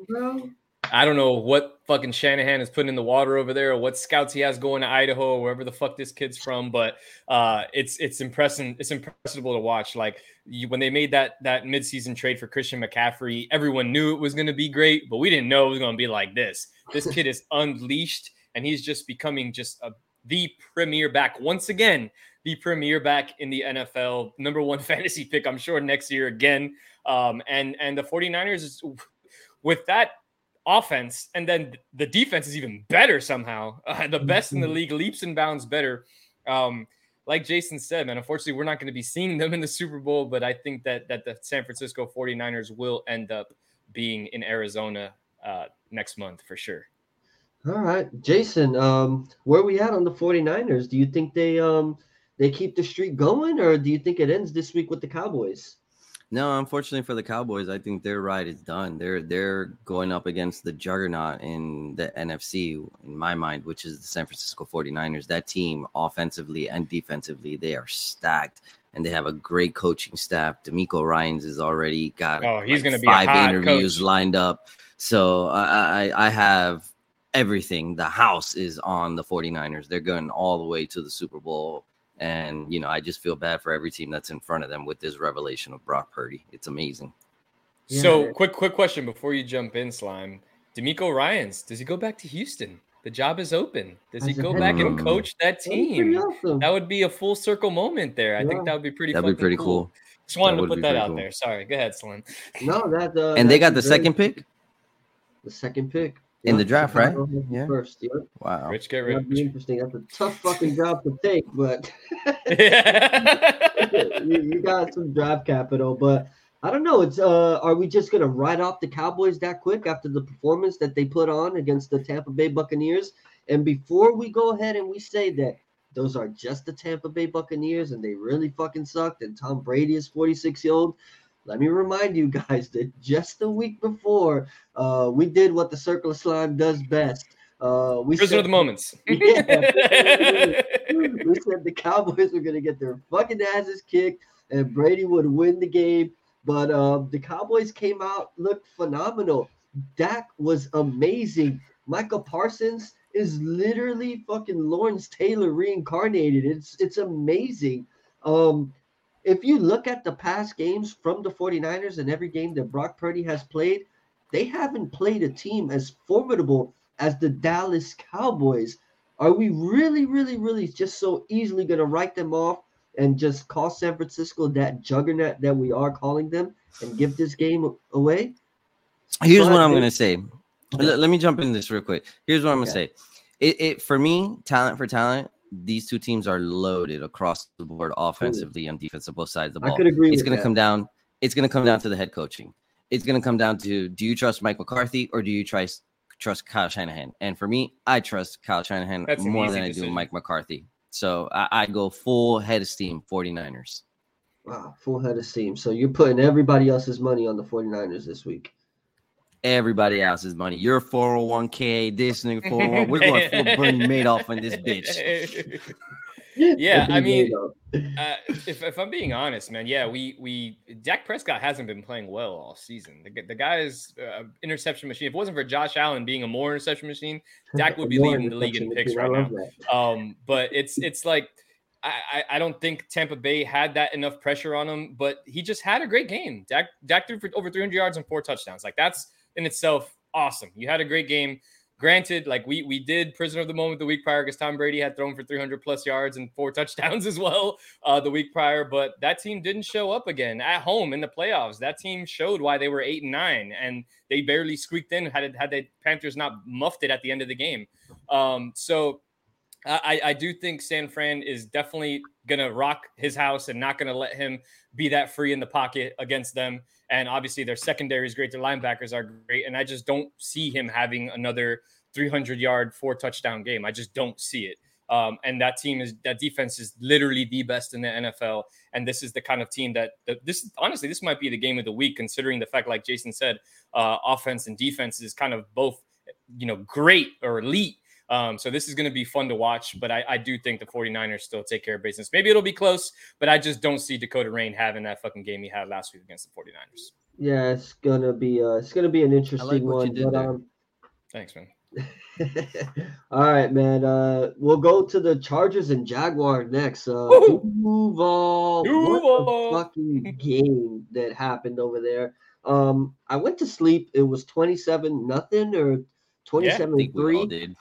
I don't know what fucking Shanahan is putting in the water over there, or what scouts he has going to Idaho, or wherever the fuck this kid's from. But uh, it's it's impressive. It's impressive to watch. Like you, when they made that that midseason trade for Christian McCaffrey, everyone knew it was going to be great, but we didn't know it was going to be like this. This kid is unleashed, and he's just becoming just a the premier back once again. The premier back in the NFL, number one fantasy pick, I'm sure next year again. Um, and and the 49ers is with that offense, and then the defense is even better somehow. Uh, the best in the mm-hmm. league, leaps and bounds better. Um, like Jason said, man, unfortunately, we're not going to be seeing them in the Super Bowl, but I think that that the San Francisco 49ers will end up being in Arizona uh, next month for sure. All right, Jason, um, where we at on the 49ers? Do you think they um they keep the streak going or do you think it ends this week with the Cowboys? No, unfortunately for the Cowboys, I think their ride is done. They're they're going up against the juggernaut in the NFC, in my mind, which is the San Francisco 49ers. That team, offensively and defensively, they are stacked and they have a great coaching staff. DeMeco Ryans has already got oh, he's like going to be five interviews coach. lined up. So I, I I have everything. The house is on the 49ers. They're going all the way to the Super Bowl and, you know, I just feel bad for every team that's in front of them with this revelation of Brock Purdy. It's amazing. Yeah. So, quick, quick question before you jump in, Slime. DeMeco Ryans, does he go back to Houston? the job is open. Does he go back and coach. coach that That'd be pretty team? awesome. That would be a full circle moment there. I Yeah. think that would be pretty. That'd be pretty cool. Just wanted to put that out cool. there. Sorry, go ahead, Slim. No, that uh, And they got the be second pick The second pick In the draft, right? Chicago has Yeah. First, yep. Wow. Rich get That'd be interesting. That's a tough fucking job to take, but you, you got some draft capital. But I don't know. It's uh, are we just gonna write off the Cowboys that quick after the performance that they put on against the Tampa Bay Buccaneers? And before we go ahead and we say that those are just the Tampa Bay Buccaneers and they really fucking sucked, and Tom Brady is 46 year old. Let me remind you guys that just a week before, uh, we did what the Circle of Slime does best. Uh, we Prisoner said- of the moments. Yeah. we said the Cowboys were gonna get their fucking asses kicked and Brady would win the game. But um, the Cowboys came out, looked phenomenal. Dak was amazing. Michael Parsons is literally fucking Lawrence Taylor reincarnated. It's it's amazing. Um, if you look at the past games from the 49ers and every game that Brock Purdy has played, they haven't played a team as formidable as the Dallas Cowboys. Are we really, really, really just so easily going to write them off and just call San Francisco that juggernaut that we are calling them and give this game away? Here's what I'm gonna say. Let, let me jump in this real quick. Here's what I'm gonna Okay. say. It, it for me, talent for talent, these two teams are loaded across the board, offensively and defensive, both sides of the I ball. could agree It's gonna come down. It's gonna come down to the head coaching. It's gonna come down to do you trust Mike McCarthy or do you trust trust Kyle Shanahan? And for me, I trust Kyle Shanahan That's more than I do. Mike McCarthy. So I, I go full head of steam, 49ers. Wow, full head of steam. So you're putting everybody else's money on the 49ers this week. Everybody else's money. You're 401k, this nigga 401. We're going full Bernie Madoff in this bitch. Yeah, I mean, Uh, if, if I'm being honest, man, yeah, we we Dak Prescott hasn't been playing well all season. The, gu- the guy is uh, interception machine. If it wasn't for Josh Allen being a more interception machine, Dak would be leading the league in picks right now. that. Um, but it's it's like I, I I don't think Tampa Bay had that enough pressure on him, but he just had a great game. Dak Dak threw for over 300 yards and four touchdowns. Like that's in itself awesome. You had a great game. Granted, like we we did prisoner of the moment the week prior because Tom Brady had thrown for 300 plus yards and four touchdowns as well uh, the week prior, but that team didn't show up again at home in the playoffs. That team showed why they were eight and nine, and they barely squeaked in had it, had the Panthers not muffed it at the end of the game. Um, so I, I do think San Fran is definitely gonna rock his house and not gonna let him be that free in the pocket against them. And obviously their secondary is great, their linebackers are great, and I just don't see him having another 300 yard, four touchdown game. I just don't see it. Um, and that team is that defense is literally the best in the NFL. And this is the kind of team that, this honestly this might be the game of the week, considering the fact, like Jason said, uh, offense and defense is kind of both you know great or elite. Um, so this is going to be fun to watch, but I, I do think the 49ers still take care of business. Maybe it'll be close, but I just don't see Dakota Rain having that fucking game he had last week against the 49ers. Yeah, it's gonna be uh, it's gonna be an interesting what you one. But um, Thanks, man. all right, man. Uh, we'll go to the Chargers and Jaguar next. Uh, Duval, Duval. what a fucking game that happened over there. Um, I went to sleep. It was twenty-seven nothing or twenty-seven think we all three.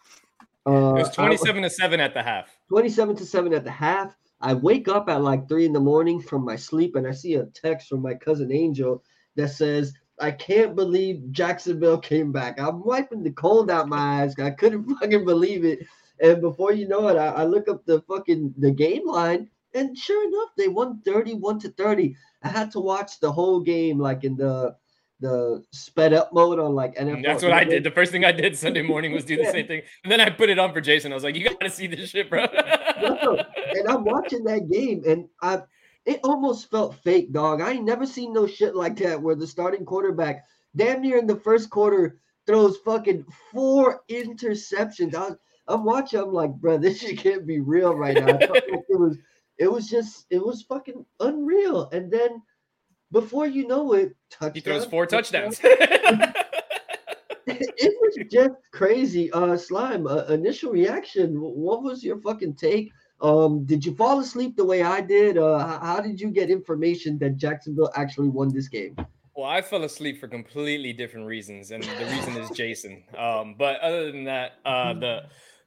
Uh, It was I- 27 to 7 at the half. 27 to 7 at the half. I wake up at like 3 in the morning from my sleep and I see a text from my cousin Angel that says, I can't believe Jacksonville came back. I'm wiping the cold out my eyes. I couldn't fucking believe it. And before you know it, I, I look up the fucking the game line, and sure enough, they won 31 to 30. I had to watch the whole game like in the the sped up mode on like NFL. That's what I did. The first thing I did Sunday morning was do the same thing. And then I put it on for Jason. I was like, you got to see this shit, bro. No, and I'm watching that game, and I it almost felt fake, dog. I ain't never seen no shit like that where the starting quarterback, damn near in the first quarter, throws fucking four interceptions. I, I'm watching. I'm like, bro, this shit can't be real right now. I felt like it was, it was just, it was fucking unreal. And then before you know it, touchdown. he throws four touchdowns. it was just crazy. Uh, slime. Uh, initial reaction. What was your fucking take? Um, did you fall asleep the way I did? Uh, how did you get information that Jacksonville actually won this game? Well, I fell asleep for completely different reasons, and the reason is Jason. Um, but other than that, uh, the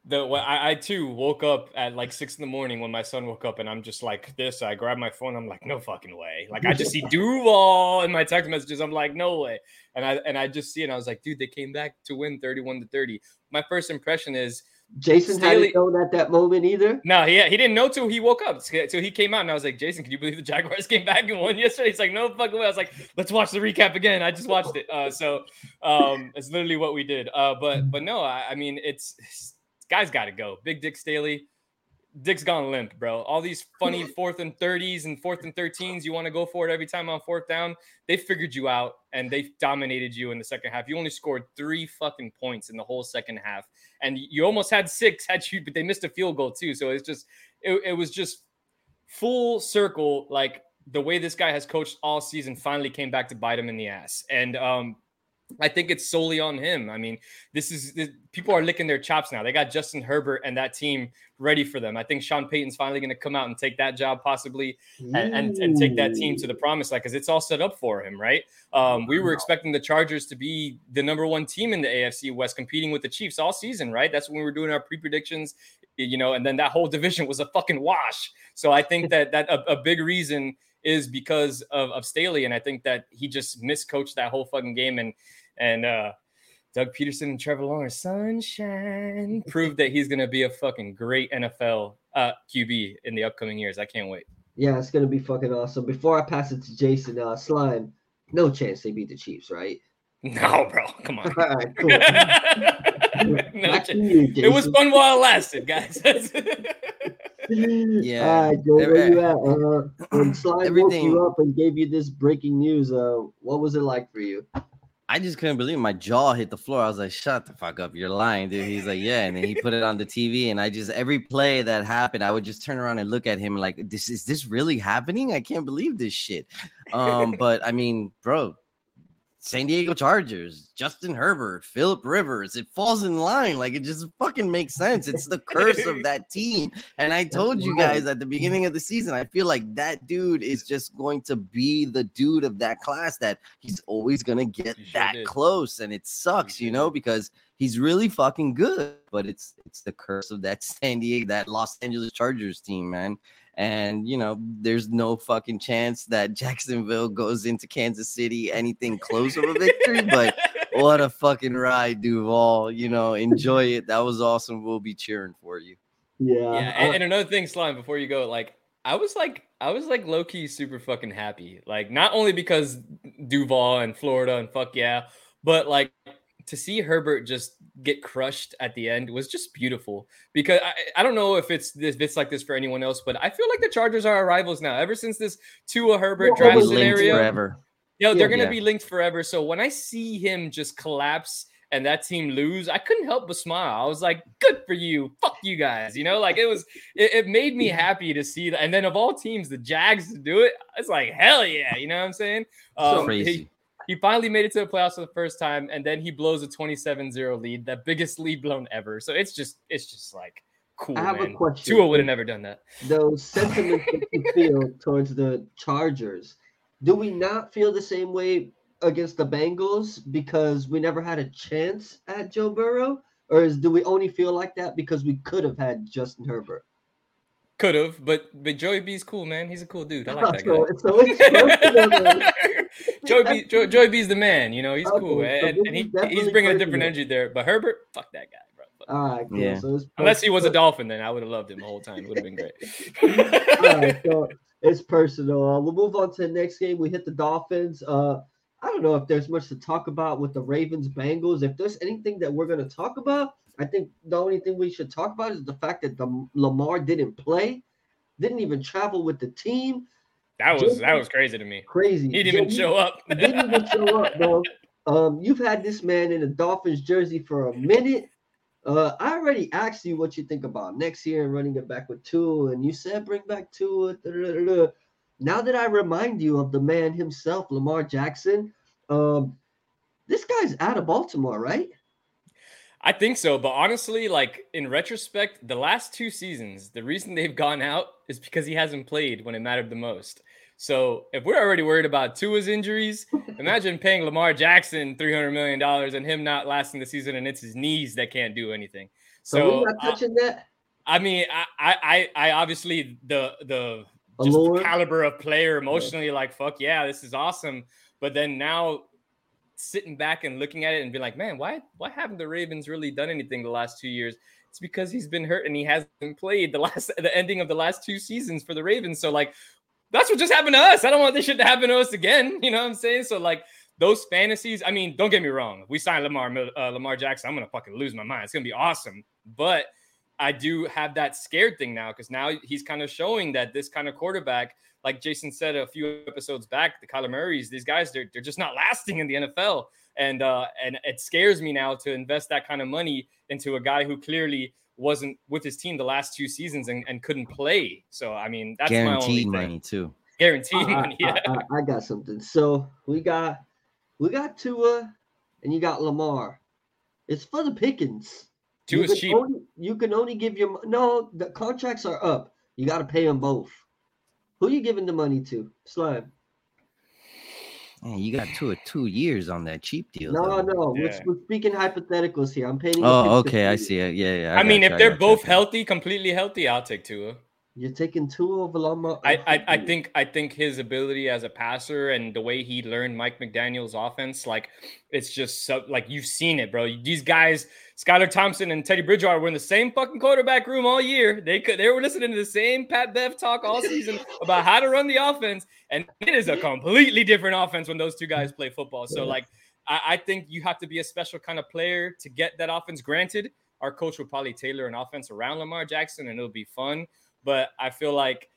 the I, I too woke up at like six in the morning when my son woke up, and I'm just like this. I grab my phone. I'm like, no fucking way. Like I just see Duval in my text messages. I'm like, no way. And I and I just see it. And I was like, dude, they came back to win 31 to 30. My first impression is Jason Staley, hadn't known at that moment either. No, he he didn't know till he woke up. Till he came out, and I was like, Jason, can you believe the Jaguars came back and won yesterday? He's like, no fucking way. I was like, let's watch the recap again. I just watched it. Uh, so um, it's literally what we did. Uh, but but no, I, I mean, it's, it's guys got to go. Big Dick Staley. Dick's gone limp, bro. All these funny fourth and 30s and fourth and 13s, you want to go for it every time on fourth down. They figured you out and they dominated you in the second half. You only scored three fucking points in the whole second half. And you almost had six, had you, but they missed a field goal too. So it's just, it, it was just full circle. Like the way this guy has coached all season finally came back to bite him in the ass. And um, I think it's solely on him. I mean, this is this, people are licking their chops now. They got Justin Herbert and that team ready for them. I think Sean Payton's finally going to come out and take that job, possibly, and, and, and, take that team to the promised land because it's all set up for him, right? Um, we were expecting the Chargers to be the number one team in the AFC West, competing with the Chiefs all season, right? That's when we were doing our pre predictions, you know, and then that whole division was a fucking wash. So I think that that a, a big reason is because of, of Staley, and I think that he just miscoached that whole fucking game and and uh, Doug Pederson and Trevor Lawrence, sunshine, proved that he's going to be a fucking great NFL uh, QB in the upcoming years. I can't wait. Yeah, it's going to be fucking awesome. Before I pass it to Jason, uh, Slime, no chance they beat the Chiefs, right? No, bro. Come on. All right, cool. no you, it was fun while it lasted, guys. Yeah. All right, Joe, where you at? Uh, when Slime Everything. woke you up and gave you this breaking news, uh, what was it like for you? I just couldn't believe it. my jaw hit the floor. I was like, "Shut the fuck up! You're lying, dude." He's like, "Yeah," and then he put it on the TV, and I just every play that happened, I would just turn around and look at him like, "This is this really happening? I can't believe this shit." Um, but I mean, bro, San Diego Chargers, Justin Herbert, Philip Rivers. It falls in line. Like it just fucking makes sense. It's the curse of that team. And I told you guys at the beginning of the season, I feel like that dude is just going to be the dude of that class that he's always going to get that close. And it sucks, you know, because he's really fucking good. But it's it's the curse of that San Diego, that Los Angeles Chargers team, man. And you know, there's no fucking chance that Jacksonville goes into Kansas City anything close of a victory. but what a fucking ride, Duval. You know, enjoy it. That was awesome. We'll be cheering for you. Yeah. Yeah. And, and another thing, Slime, before you go, like I was like, I was like low key super fucking happy. Like, not only because Duval and Florida and fuck yeah, but like to see Herbert just get crushed at the end was just beautiful because I, I don't know if it's this it's like this for anyone else, but I feel like the Chargers are our rivals now. Ever since this Tua Herbert well, draft scenario, forever. You know, they're gonna yeah. be linked forever. So when I see him just collapse and that team lose, I couldn't help but smile. I was like, "Good for you, fuck you guys." You know, like it was. It, it made me happy to see that. And then of all teams, the Jags to do it, it's like hell yeah. You know what I'm saying? Um, crazy. He, he finally made it to the playoffs for the first time, and then he blows a 27-0 lead, the biggest lead blown ever. So it's just it's just like cool. I have man. a question. Tua would have never done that. Those sentiments that you feel towards the Chargers, do we not feel the same way against the Bengals because we never had a chance at Joe Burrow? Or is, do we only feel like that because we could have had Justin Herbert? Could have, but but Joey B's cool, man. He's a cool dude. I like that guy. So it's Joey B, Joey, Joey B's the man. You know, he's okay, cool, so and, and he, he's bringing a different energy there. But Herbert, fuck that guy, bro. All right, cool. Yeah. So Unless he was a Dolphin, then I would have loved him the whole time. It would have been great. All right, so it's personal. Uh, we'll move on to the next game. We hit the Dolphins. Uh, I don't know if there's much to talk about with the Ravens Bengals. If there's anything that we're going to talk about, I think the only thing we should talk about is the fact that the Lamar didn't play, didn't even travel with the team. That was that was crazy to me. Crazy. He didn't even show up. didn't even show up, bro. Um, you've had this man in a Dolphins jersey for a minute. Uh, I already asked you what you think about next year and running it back with Tua, and you said bring back Tua. Now that I remind you of the man himself, Lamar Jackson, um, this guy's out of Baltimore, right? I think so, but honestly, like in retrospect, the last two seasons, the reason they've gone out is because he hasn't played when it mattered the most. So if we're already worried about Tua's injuries, imagine paying Lamar Jackson three hundred million dollars and him not lasting the season, and it's his knees that can't do anything. So, not uh, touching that. I mean, I, I, I obviously the the just the caliber of player emotionally, like fuck yeah, this is awesome. But then now sitting back and looking at it and be like, man, why why haven't the Ravens really done anything the last two years? It's because he's been hurt and he hasn't played the last the ending of the last two seasons for the Ravens. So like that's what just happened to us. I don't want this shit to happen to us again. You know what I'm saying? So like those fantasies. I mean, don't get me wrong. If we sign Lamar uh, Lamar Jackson, I'm gonna fucking lose my mind. It's gonna be awesome. But I do have that scared thing now because now he's kind of showing that this kind of quarterback, like Jason said a few episodes back, the Kyler Murrays, these guys, they're, they're just not lasting in the NFL. And uh, and it scares me now to invest that kind of money into a guy who clearly wasn't with his team the last two seasons and, and couldn't play. So I mean, that's my only Guaranteed thing. money too. Guaranteed I, money. Yeah. I, I, I got something. So we got we got Tua and you got Lamar. It's for the pickings. Two you can cheap. Only, you can only give your no. The contracts are up. You got to pay them both. Who you giving the money to? Slime. Man, you got two or two years on that cheap deal. No, though. no. We're, we're speaking hypotheticals here. I'm painting. Oh, okay. I see it. Yeah, yeah. I, mean, got if I they're got you, both healthy, completely healthy, I'll take Tua. You're taking Tua over Lamar. I, I I think I think his ability as a passer and the way he learned Mike McDaniel's offense, like it's just so like you've seen it, bro. These guys, Skylar Thompson and Teddy Bridgewater, were in the same fucking quarterback room all year. They could they were listening to the same Pat Bev talk all season about how to run the offense, and it is a completely different offense when those two guys play football. So like I, I think you have to be a special kind of player to get that offense. Granted, our coach will probably tailor an offense around Lamar Jackson, and it'll be fun. But I feel like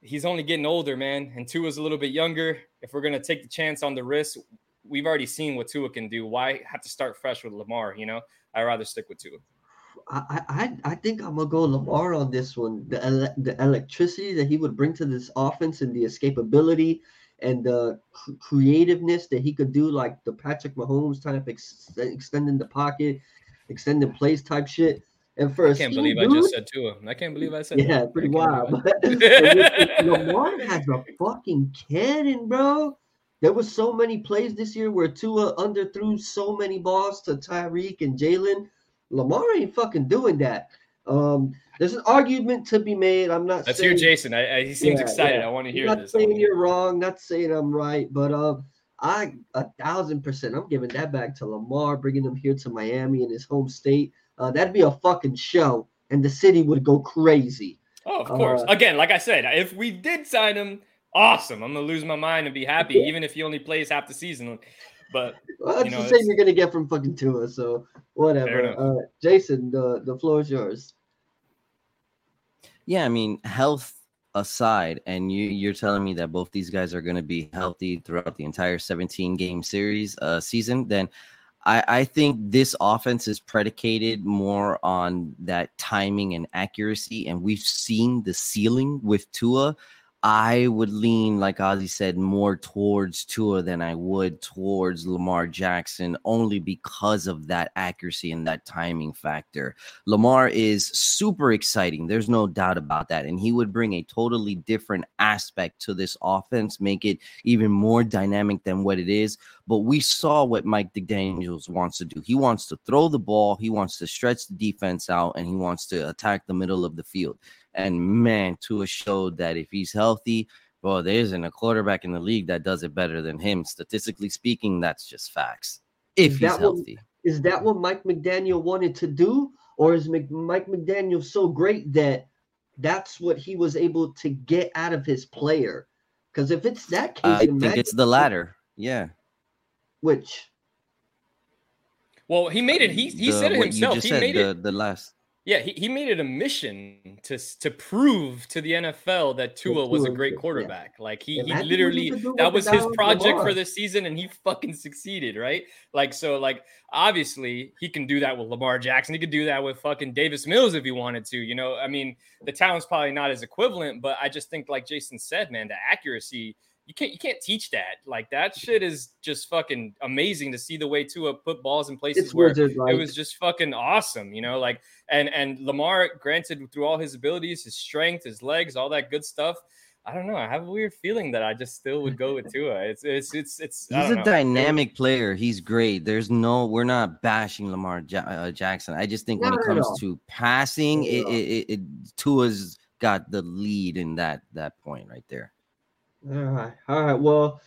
he's only getting older, man. And Tua's a little bit younger. If we're gonna take the chance on the risk, we've already seen what Tua can do. Why have to start fresh with Lamar? You know, I'd rather stick with Tua. I, I I think I'm gonna go Lamar on this one. The ele- the electricity that he would bring to this offense and the escapability and the cr- creativeness that he could do, like the Patrick Mahomes type, ex- extending the pocket, extending plays type shit. And for I can't believe I just said Tua. I can't believe I said yeah, that. pretty wild. But Lamar has a fucking cannon, bro. There was so many plays this year where Tua underthrew so many balls to Tyreek and Jalen. Lamar ain't fucking doing that. Um, there's an argument to be made. I'm not Let's saying hear Jason. I, I, he seems Yeah, excited. yeah. I want to I'm hear not this. I saying you're wrong, not saying I'm right, but um, I a thousand percent, I'm giving that back to Lamar, bringing him here to Miami in his home state. Uh, that'd be a fucking show, and the city would go crazy. Oh, of course. Uh, Again, like I said, if we did sign him, awesome. I'm gonna lose my mind and be happy, even if he only plays half the season. But Well, that's you know, the same you're gonna get from fucking Tua. So whatever. Uh, Jason, the the floor is yours. Yeah, I mean, health aside, and you you're telling me that both these guys are going to be healthy throughout the entire 17 game series uh season, then I, I think this offense is predicated more on that timing and accuracy, and we've seen the ceiling with Tua. I would lean, like Ozzy said, more towards Tua than I would towards Lamar Jackson, only because of that accuracy and that timing factor. Lamar is super exciting. There's no doubt about that. And he would bring a totally different aspect to this offense, make it even more dynamic than what it is. But we saw what Mike McDaniels wants to do. He wants to throw the ball, he wants to stretch the defense out, and he wants to attack the middle of the field. And man, Tua showed that if he's healthy, well, there isn't a quarterback in the league that does it better than him. Statistically speaking, that's just facts. If Is he's that what- healthy. Is that what Mike McDaniel wanted to do, or is Mc, Mike McDaniel so great that that's what he was able to get out of his player? Because if it's that case, I think it's the latter. Yeah. Which well, he made it. He he The- said it himself. He said made the, it. the last. Yeah, he, he made it a mission to to prove to the NFL that Tua was a great yeah. quarterback. Like he, he Imagine he literally that was his project for this season, and he fucking succeeded, right? Like so, like obviously he can do that with Lamar Jackson. He could do that with fucking Davis Mills if he wanted to. You know, I mean, the talent's probably not as equivalent, but I just think, like Jason said, man, the accuracy. You can't you can't teach that. Like that shit is just fucking amazing to see the way Tua put balls in places it's where like it was just fucking awesome, you know. Like and and Lamar, granted, through all his abilities, his strength, his legs, all that good stuff, I don't know. I have a weird feeling that I just still would go with Tua. It's it's it's it's. He's a know. dynamic player. He's great. There's no. We're not bashing Lamar ja- uh, Jackson. I just think when it comes to passing, it, it, it, Tua's got the lead in that that point right there. All right, all right. Well,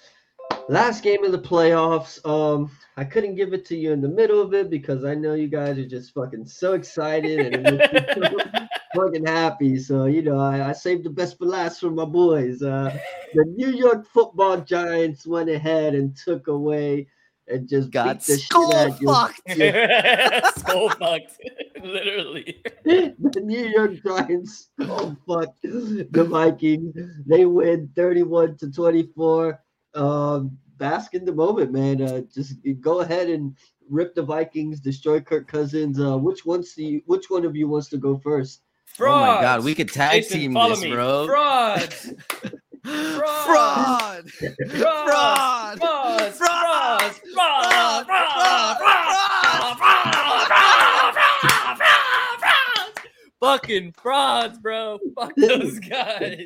last game of the playoffs. Um, I couldn't give it to you in the middle of it because I know you guys are just fucking so excited and fucking happy. So you know, I, I, saved the best for last for my boys. Uh, the New York Football Giants went ahead and took away and just got the skull fucked. skull fucked, literally. the New York Giants skull fucked the Vikings. They win thirty-one to twenty-four. Um, bask in the moment, man. Uh, just go ahead and rip the Vikings, destroy Kirk Cousins. Uh, which one's the which one of you wants to go first? Frauds. Oh my god, we could tag Jason, team this, me. bro. Frauds. Fraud! Fraud! Fraud! Fraud! Fraud! Fraud! Fraud! Fucking frauds, bro. Fuck those guys.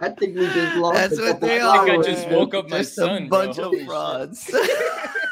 I think we just lost. That's what they are. I think I just woke up my just son. A bunch bro. of frauds.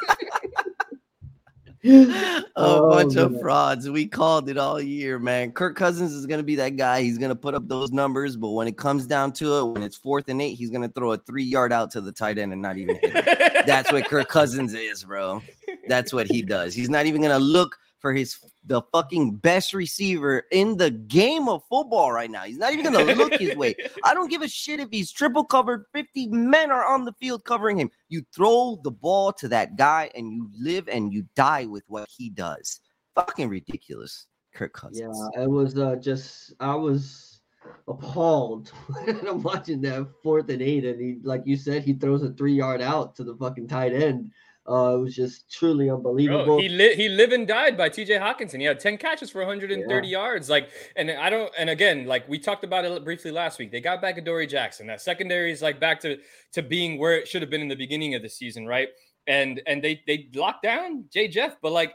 a oh, bunch man. of frauds. We called it all year, man. Kirk Cousins is going to be that guy. He's going to put up those numbers, but when it comes down to it, when it's fourth and eight, he's going to throw a three yard out to the tight end and not even hit it. That's what Kirk Cousins is, bro. That's what he does. He's not even going to look for his the fucking best receiver in the game of football right now. He's not even gonna look his way. I don't give a shit if he's triple covered, 50 men are on the field covering him. You throw the ball to that guy and you live and you die with what he does. Fucking ridiculous. Kirk Cousins. Yeah, it was uh, just I was appalled when I'm watching that fourth and eight, and he, like you said, he throws a three yard out to the fucking tight end. Uh, it was just truly unbelievable. Bro, he li- he lived and died by T.J. Hockenson. He had ten catches for 130 yeah. yards. Like, and I don't. And again, like we talked about it briefly last week. They got back Adoree Jackson. That secondary is like back to to being where it should have been in the beginning of the season, right? And and they they locked down Jay Jeff, but like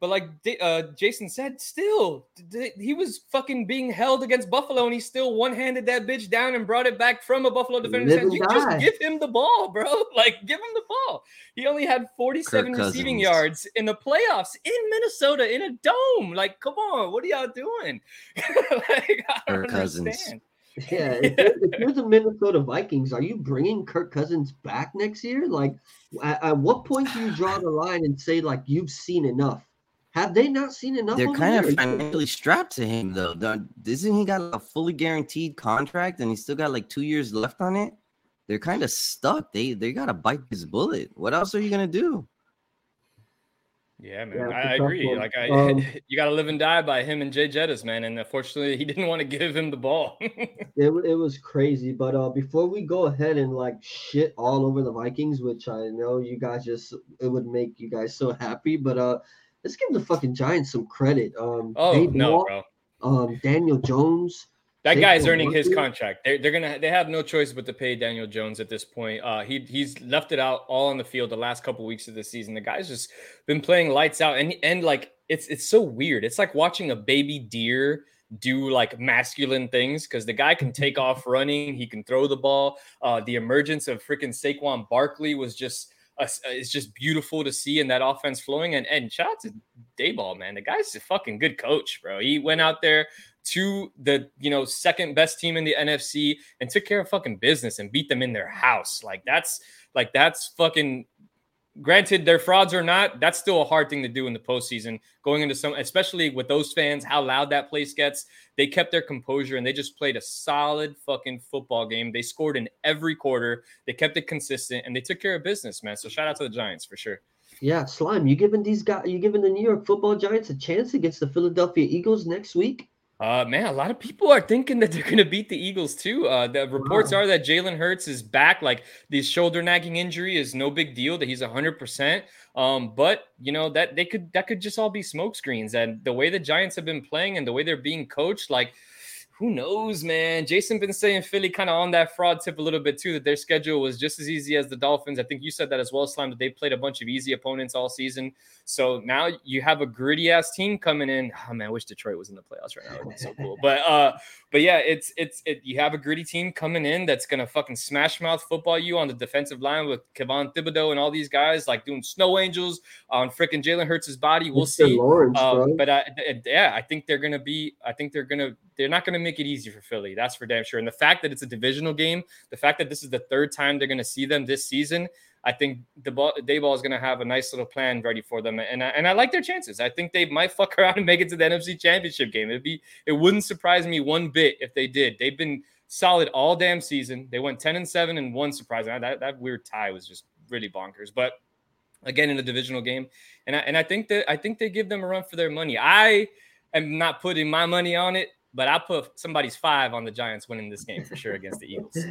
but like uh, Jason said, still he was fucking being held against Buffalo, and he still one-handed that bitch down and brought it back from a Buffalo defender. You just give him the ball, bro. Like give him the ball. He only had 47 receiving yards in the playoffs in Minnesota in a dome. Like, come on, what are y'all doing? like, Kirk understand. Cousins. Yeah, if, you're, if you're the Minnesota Vikings, are you bringing Kirk Cousins back next year? Like, at, at what point do you draw the line and say like you've seen enough? Have they not seen enough? They're kind of financially strapped to him, though. Isn't he got a fully guaranteed contract and he still got like two years left on it? They're kind of stuck. They they gotta bite this bullet. What else are you gonna do? Yeah, man, yeah, I, I agree. Like, I um, you got to live and die by him and Jay Jettis, man. And unfortunately, he didn't want to give him the ball. it, it was crazy. But uh, before we go ahead and like shit all over the Vikings, which I know you guys just it would make you guys so happy, but uh, let's give the fucking Giants some credit. Um, oh no, bro. Um, Daniel Jones. That guy's earning his contract. They're, they're gonna they have no choice but to pay Daniel Jones at this point. Uh, he he's left it out all on the field the last couple weeks of the season. The guy's just been playing lights out, and and like it's it's so weird. It's like watching a baby deer do like masculine things because the guy can take off running, he can throw the ball. Uh, the emergence of freaking Saquon Barkley was just Uh, it's just beautiful to see and that offense flowing. And and shout out to Daboll, man. The guy's a fucking good coach, bro. He went out there to the you know second best team in the NFC and took care of fucking business and beat them in their house. Like that's like that's fucking granted they're frauds or not that's still a hard thing to do in the postseason going into some especially with those fans how loud that place gets. They kept their composure and they just played a solid fucking football game. They scored in every quarter. They kept it consistent and they took care of business man. So shout out to the giants for sure. Yeah slime you giving these guys you giving the new york football giants a chance against the philadelphia eagles next week uh, man, a lot of people are thinking that they're going to beat the Eagles too. Uh, the reports wow. are that Jalen Hurts is back. Like the shoulder nagging injury is no big deal. That he's hundred percent. Um, but you know that they could that could just all be smoke screens. And the way the Giants have been playing and the way they're being coached, like who knows, man? Jason been saying Philly kind of on that fraud tip a little bit too. That their schedule was just as easy as the Dolphins. I think you said that as well, Slime. That they played a bunch of easy opponents all season. So now you have a gritty ass team coming in. Oh man, I wish Detroit was in the playoffs right now. It would be so cool. But uh, but yeah, it's it's it, you have a gritty team coming in that's gonna fucking smash mouth football you on the defensive line with Kayvon Thibodeaux and all these guys like doing snow angels on freaking Jalen Hurts' body. We'll Mr. see. Lawrence, um, but I, yeah, I think they're gonna be. I think they're gonna. They're not gonna make it easy for Philly. That's for damn sure. And the fact that it's a divisional game, the fact that this is the third time they're gonna see them this season. I think the ball, Daboll is going to have a nice little plan ready for them, and I, and I like their chances. I think they might fuck around and make it to the NFC Championship game. It'd be it wouldn't surprise me one bit if they did. They've been solid all damn season. They went ten and seven and one surprise. That that weird tie was just really bonkers, but again in a divisional game, and I, and I think that I think they give them a run for their money. I am not putting my money on it, but I put somebody's five on the Giants winning this game for sure against the Eagles.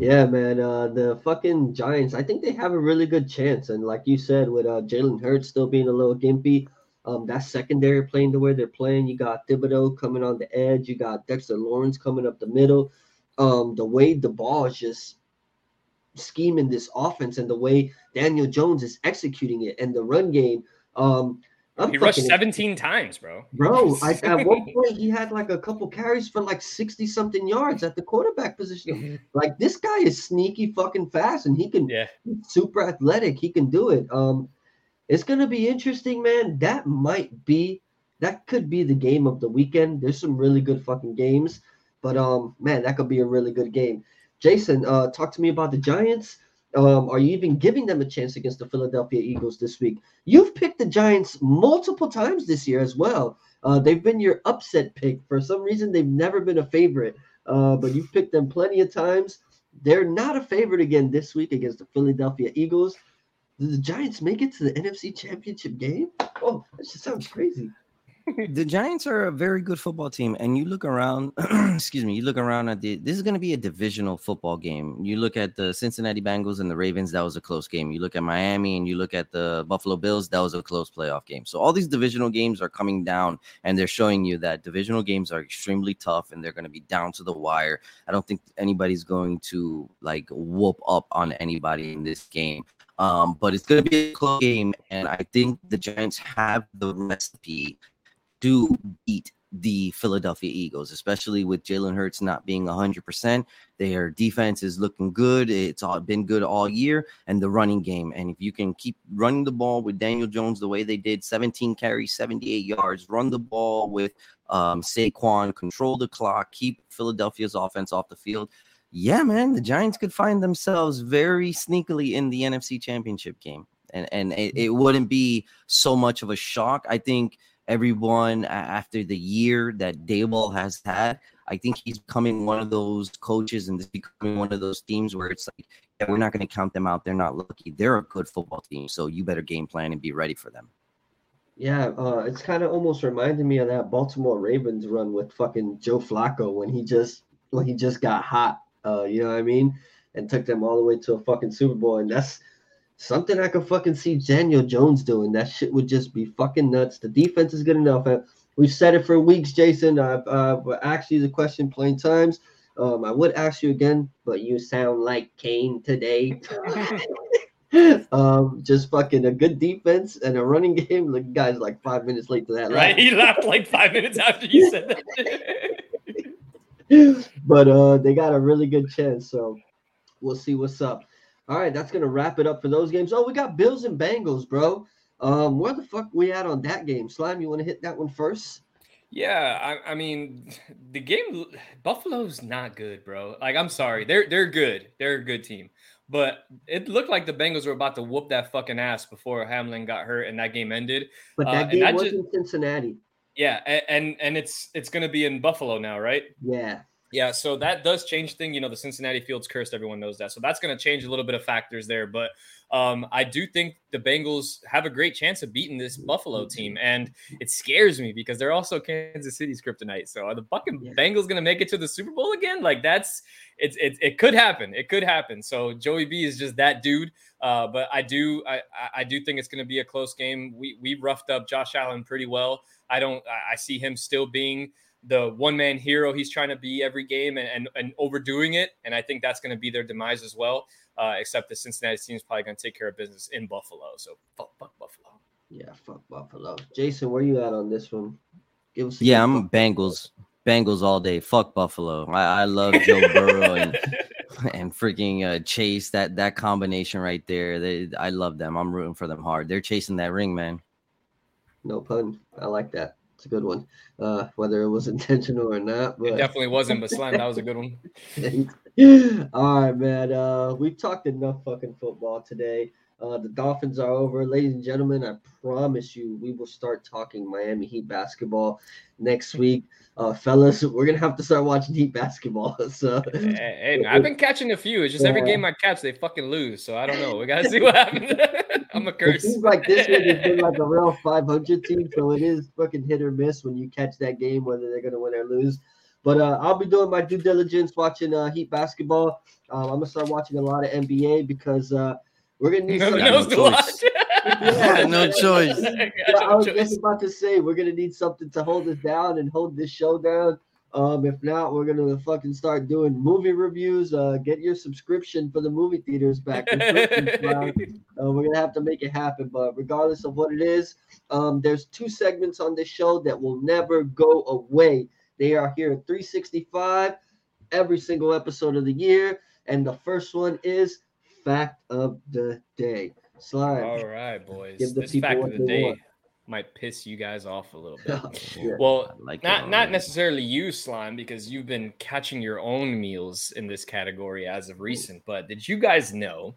Yeah, man. Uh, the fucking Giants. I think they have a really good chance. And like you said, with uh, Jalen Hurts still being a little gimpy, um, that secondary playing the way they're playing. You got Thibodeaux coming on the edge. You got Dexter Lawrence coming up the middle. Um, the way Daboll is just scheming this offense and the way Daniel Jones is executing it and the run game. Um, I'm he rushed 17 times, bro. Bro, I, at one point he had like a couple carries for like 60 something yards at the quarterback position. Mm-hmm. like this guy is sneaky fucking fast and he can yeah super athletic. He can do it. Um it's gonna be interesting, man. That might be that could be the game of the weekend. There's some really good fucking games, but um man, that could be a really good game. Jason, uh talk to me about the Giants. Um, are you even giving them a chance against the Philadelphia Eagles this week? You've picked the Giants multiple times this year as well. Uh, they've been your upset pick. For some reason, they've never been a favorite, uh, but you've picked them plenty of times. They're not a favorite again this week against the Philadelphia Eagles. Did the Giants make it to the NFC Championship game? Oh, that just sounds crazy the Giants are a very good football team, and you look around. excuse me. You look around at the. This is going to be a divisional football game. You look at the Cincinnati Bengals and the Ravens. That was a close game. You look at Miami and you look at the Buffalo Bills. That was a close playoff game. So all these divisional games are coming down, and they're showing you that divisional games are extremely tough, and they're going to be down to the wire. I don't think anybody's going to like whoop up on anybody in this game. Um, but it's going to be a close game, and I think the Giants have the recipe do beat the Philadelphia Eagles, especially with Jalen Hurts not being 100%. Their defense is looking good. It's all been good all year, and the running game. And if you can keep running the ball with Daniel Jones the way they did 17 carries, 78 yards, run the ball with um, Saquon, control the clock, keep Philadelphia's offense off the field. Yeah, man, the Giants could find themselves very sneakily in the NFC Championship game. And, and it, it wouldn't be so much of a shock. I think – everyone after the year that Daboll has had. I think he's becoming one of those coaches and becoming one of those teams where it's like, yeah, we're not going to count them out. They're not lucky. They're a good football team. So you better game plan and be ready for them. Yeah, uh, it's kind of almost reminded me of that Baltimore Ravens run with fucking Joe Flacco when he just when he just got hot. Uh, you know what I mean? And took them all the way to a fucking Super Bowl. And that's something I could fucking see Daniel Jones doing. That shit would just be fucking nuts. The defense is good enough. We've said it for weeks, Jason. I've, uh, asked you the question plenty times. Um, I would ask you again, but you sound like Kane today. um, just fucking a good defense and a running game. The guy's like five minutes late to that. Right, he laughed like five minutes after you said that. but uh, they got a really good chance, so we'll see what's up. All right, that's gonna wrap it up for those games. Oh, we got Bills and Bengals, bro. Um, where the fuck we at on that game? Slime, you want to hit that one first? Yeah, I, I, mean, the game Buffalo's not good, bro. Like, I'm sorry, they're they're good, they're a good team, but it looked like the Bengals were about to whoop that fucking ass before Hamlin got hurt and that game ended. But that uh, game was just, in Cincinnati. Yeah, and and it's it's gonna be in Buffalo now, right? Yeah. Yeah, so that does change thing. You know, the Cincinnati Field's cursed. Everyone knows that. So that's going to change a little bit of factors there. But um, I do think the Bengals have a great chance of beating this Buffalo team, and it scares me because they're also Kansas City's kryptonite. So are the fucking yeah. Bengals going to make it to the Super Bowl again? Like that's it's it, it could happen. It could happen. So Joey B is just that dude. Uh, but I do I I do think it's going to be a close game. We we roughed up Josh Allen pretty well. I don't I see him still being the one man hero he's trying to be every game and, and, and overdoing it. And I think that's going to be their demise as well. Uh, except the Cincinnati team is probably going to take care of business in Buffalo. So fuck, fuck Buffalo. Yeah, fuck Buffalo. Jason, where you at on this one? Give us. Yeah, I'm Bengals. Bengals all day. Fuck Buffalo. I, I love Joe Burrow and and freaking uh, Chase. That that combination right there. They, I love them. I'm rooting for them hard. They're chasing that ring, man. No pun. I like that. It's a good one. Uh, whether it was intentional or not, but It definitely wasn't, but slime, that was a good one. All right, man. Uh, we've talked enough fucking football today. Uh, the Dolphins are over, ladies and gentlemen. I promise you, we will start talking Miami Heat basketball next week, uh, fellas. We're gonna have to start watching Heat basketball. So, Hey, hey, I've been catching a few. It's just every game I catch, they fucking lose. So I don't know. We gotta see what happens. I'm a it curse. seems like this one has been like a real 500 team, so it is fucking hit or miss when you catch that game, whether they're gonna win or lose. But uh, I'll be doing my due diligence watching uh, Heat basketball. Um, I'm gonna start watching a lot of NBA because uh, we're gonna need No some. one knows to choice. Yeah, no choice. Got Yeah, I was choice. just about to say we're gonna need something to hold us down and hold this show down. Um, if not, we're gonna fucking start doing movie reviews. Uh, get your subscription for the movie theaters back. Uh, we're gonna have to make it happen. But regardless of what it is, um, there's two segments on this show that will never go away. They are here at 365 every single episode of the year, and the first one is fact of the day. Slime. All right, boys. Give the This people fact what of the day want. might piss you guys off a little bit. Oh, yeah. Well, like not not necessarily you, slime, because you've been catching your own meals in this category as of recent. But did you guys know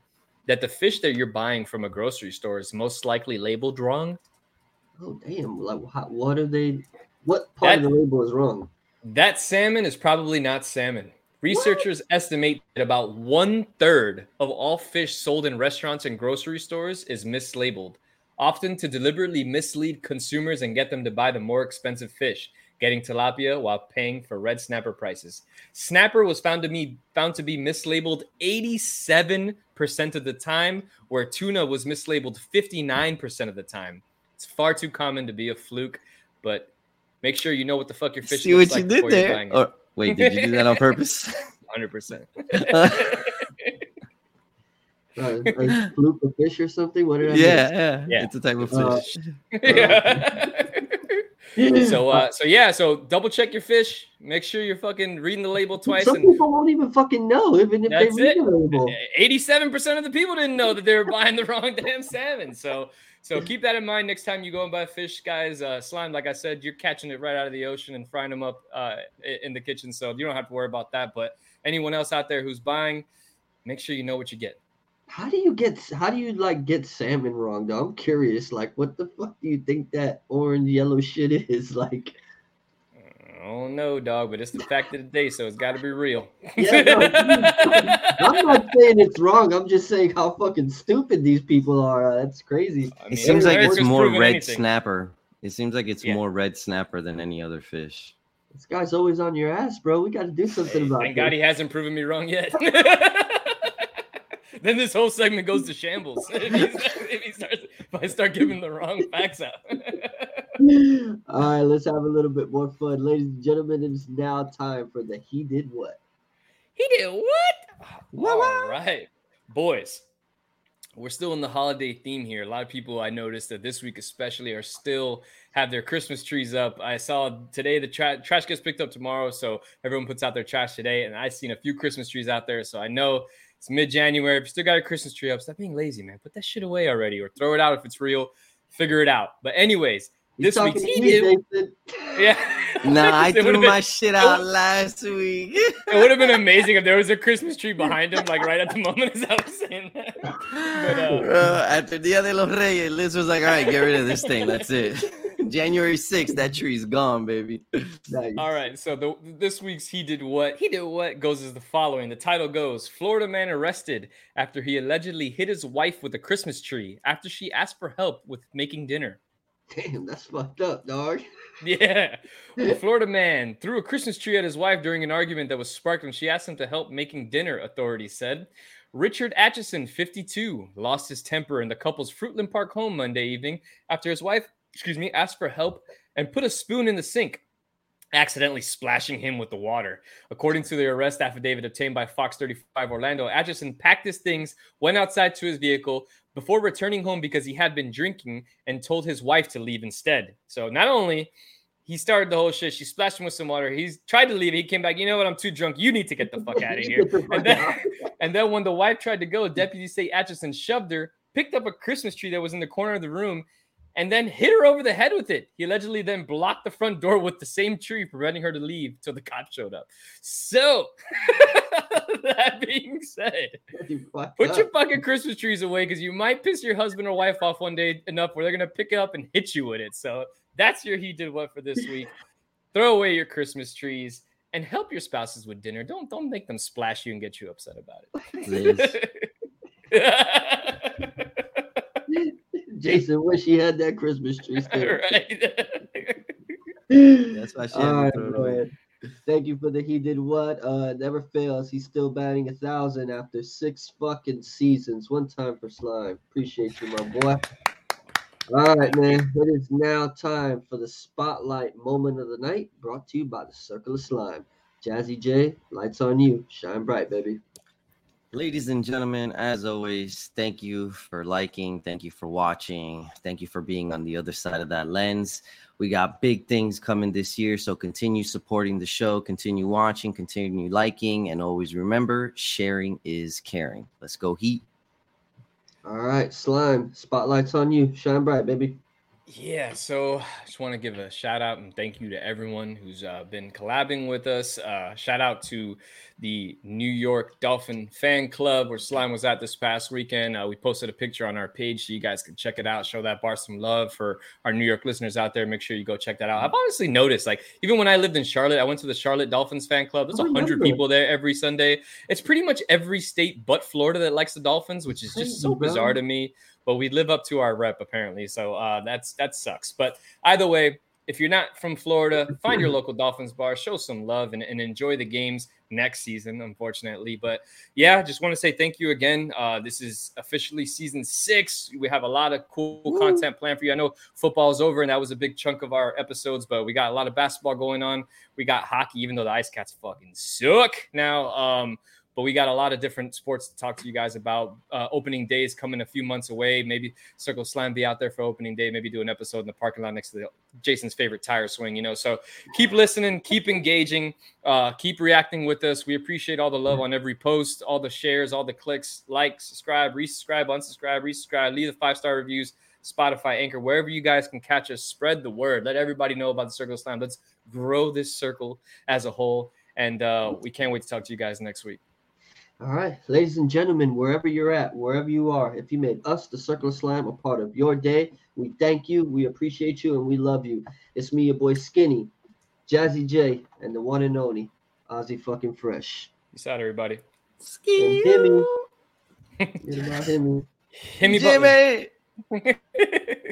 that the fish that you're buying from a grocery store is most likely labeled wrong? Oh damn! Like, how, what are they? What part of the label is wrong? That salmon is probably not salmon. Researchers estimate that about one third of all fish sold in restaurants and grocery stores is mislabeled, often to deliberately mislead consumers and get them to buy the more expensive fish, getting tilapia while paying for red snapper prices. Snapper was found to be found to be mislabeled 87% of the time, where tuna was mislabeled 59% of the time. It's far too common to be a fluke, but make sure you know what the fuck your fish See what like you did before you're there? Buying it. Or, wait, did you do that on purpose? Hundred percent. Uh, a fluke of fish or something? What did I yeah, yeah, Yeah. It's a type of Uh, fish. miss? so uh so yeah, so double check your fish. Make sure you're fucking reading the label twice. some And people won't even fucking know, even if That's they read it. the label. eighty-seven percent of the people didn't know that they were buying the wrong damn salmon. So so keep that in mind next time you go and buy fish, guys. Uh, slime, like I said, you're catching it right out of the ocean and frying them up uh, in the kitchen, so you don't have to worry about that. But anyone else out there who's buying, make sure you know what you get. How do you get? How do you like get salmon wrong? Though I'm curious. Like, what the fuck do you think that orange yellow shit is? Like, Oh no, dog, but it's the fact of the day, so it's got to be real. Yeah, no, I'm not saying it's wrong. I'm just saying how fucking stupid these people are. Uh, that's crazy. I It seems like it's more red anything. snapper. It seems like it's Yeah. more red snapper than any other fish. This guy's always on your ass, bro. We got to do something Hey, about it. thank this. God he hasn't proven me wrong yet. then this whole segment goes to shambles if, he's, if, he starts, if I start giving the wrong facts out. All right, let's have a little bit more fun, ladies and gentlemen. It is now time for the he did what. he did what? All right, boys. We're still in the holiday theme here. A lot of people I noticed that this week, especially, are still have their Christmas trees up. I saw today the tra- trash gets picked up tomorrow, so everyone puts out their trash today. And I've seen a few Christmas trees out there, so I know it's mid-January. If you still got your Christmas tree up, stop being lazy, man. Put that shit away already, or throw it out if it's real. Figure it out. But anyways, You This talking week's to he did- Jason? yeah. Nah, I It would've threw been- my shit out last week. It would have been amazing if there was a Christmas tree behind him, like right at the moment as I was saying that. But, uh, Bro, after Dia de los Reyes, Liz was like, all right, get rid of this thing. That's it. January 6th, that tree's gone, baby. Nice. All right, so the, this week's he did what he did what goes as the following. The title goes: Florida man arrested after he allegedly hit his wife with a Christmas tree after she asked for help with making dinner. Damn, that's fucked up, dog. Yeah, a Florida man threw a Christmas tree at his wife during an argument that was sparked when she asked him to help making dinner. Authorities said. Richard Atchison, 52, lost his temper in the couple's Fruitland Park home Monday evening after his wife, excuse me, asked for help and put a spoon in the sink, accidentally splashing him with the water. According to the arrest affidavit obtained by Fox 35 Orlando, Atchison packed his things, went outside to his vehicle before returning home because he had been drinking and told his wife to leave instead. So not only he started the whole shit. She splashed him with some water. He's tried to leave. He came back. You know what? I'm too drunk. You need to get the fuck out of here. And then, and then when the wife tried to go, Deputy State Atchison shoved her, picked up a Christmas tree that was in the corner of the room, and then hit her over the head with it. He allegedly then blocked the front door with the same tree, preventing her to leave till the cops showed up. So, that being said, put up. your fucking Christmas trees away because you might piss your husband or wife off one day enough where they're gonna pick it up and hit you with it. So that's your he did what for this week. Throw away your Christmas trees and help your spouses with dinner. Don't don't make them splash you and get you upset about it. Jason wish he had that Christmas tree still. right. That's why she had to throw it away. Thank you for the he did what. Uh never fails. He's still batting a thousand after six fucking seasons. One time for slime. Appreciate you, my boy. All right, man. It is now time for the spotlight moment of the night, brought to you by the Circle of Slime. Jazzy J, lights on you. Shine bright, baby. Ladies and gentlemen, as always, thank you for liking. Thank you for watching. Thank you for being on the other side of that lens. We got big things coming this year, so continue supporting the show, continue watching, continue liking, and always remember sharing is caring. Let's go, Heat. All right, slime. Spotlight's on you. Shine bright, baby. Yeah, so I just want to give a shout out and thank you to everyone who's uh, been collabing with us. Uh, shout out to the New York Dolphin fan club where Slime was at this past weekend. Uh, we posted a picture on our page so you guys can check it out, show that bar some love for our New York listeners out there. Make sure you go check that out. I've honestly noticed, like, even when I lived in Charlotte, I went to the Charlotte Dolphins fan club. There's a hundred people there every Sunday. It's pretty much every state but Florida that likes the Dolphins, which is just so bizarre to me but we live up to our rep apparently. So uh, that's that sucks. But either way, if you're not from Florida, find your local Dolphins bar, show some love, and, and enjoy the games next season, unfortunately. But yeah, just want to say thank you again. Uh, this is officially season six. We have a lot of cool Woo. content planned for you. I know football is over, and that was a big chunk of our episodes, but we got a lot of basketball going on. We got hockey, even though the Ice Cats fucking suck now. Um, but we got a lot of different sports to talk to you guys about. Uh, opening days coming a few months away. Maybe Circle Slime be out there for opening day. Maybe do an episode in the parking lot next to the, Jason's favorite tire swing. You know, so keep listening, keep engaging, uh, keep reacting with us. We appreciate all the love on every post, all the shares, all the clicks, like, subscribe, resubscribe, unsubscribe, resubscribe, leave the five star reviews. Spotify, Anchor, wherever you guys can catch us, spread the word. Let everybody know about the Circle Slime. Let's grow this circle as a whole. And uh, we can't wait to talk to you guys next week. All right, ladies and gentlemen, wherever you're at, wherever you are, if you made us, the Circle of Slime, a part of your day, we thank you, we appreciate you, and we love you. It's me, your boy Skinny, Jazzy J, and the one and only Ozzy fucking Fresh. Peace out, everybody. Skinny. Himmy. Himmy. Himmy. Jimmy.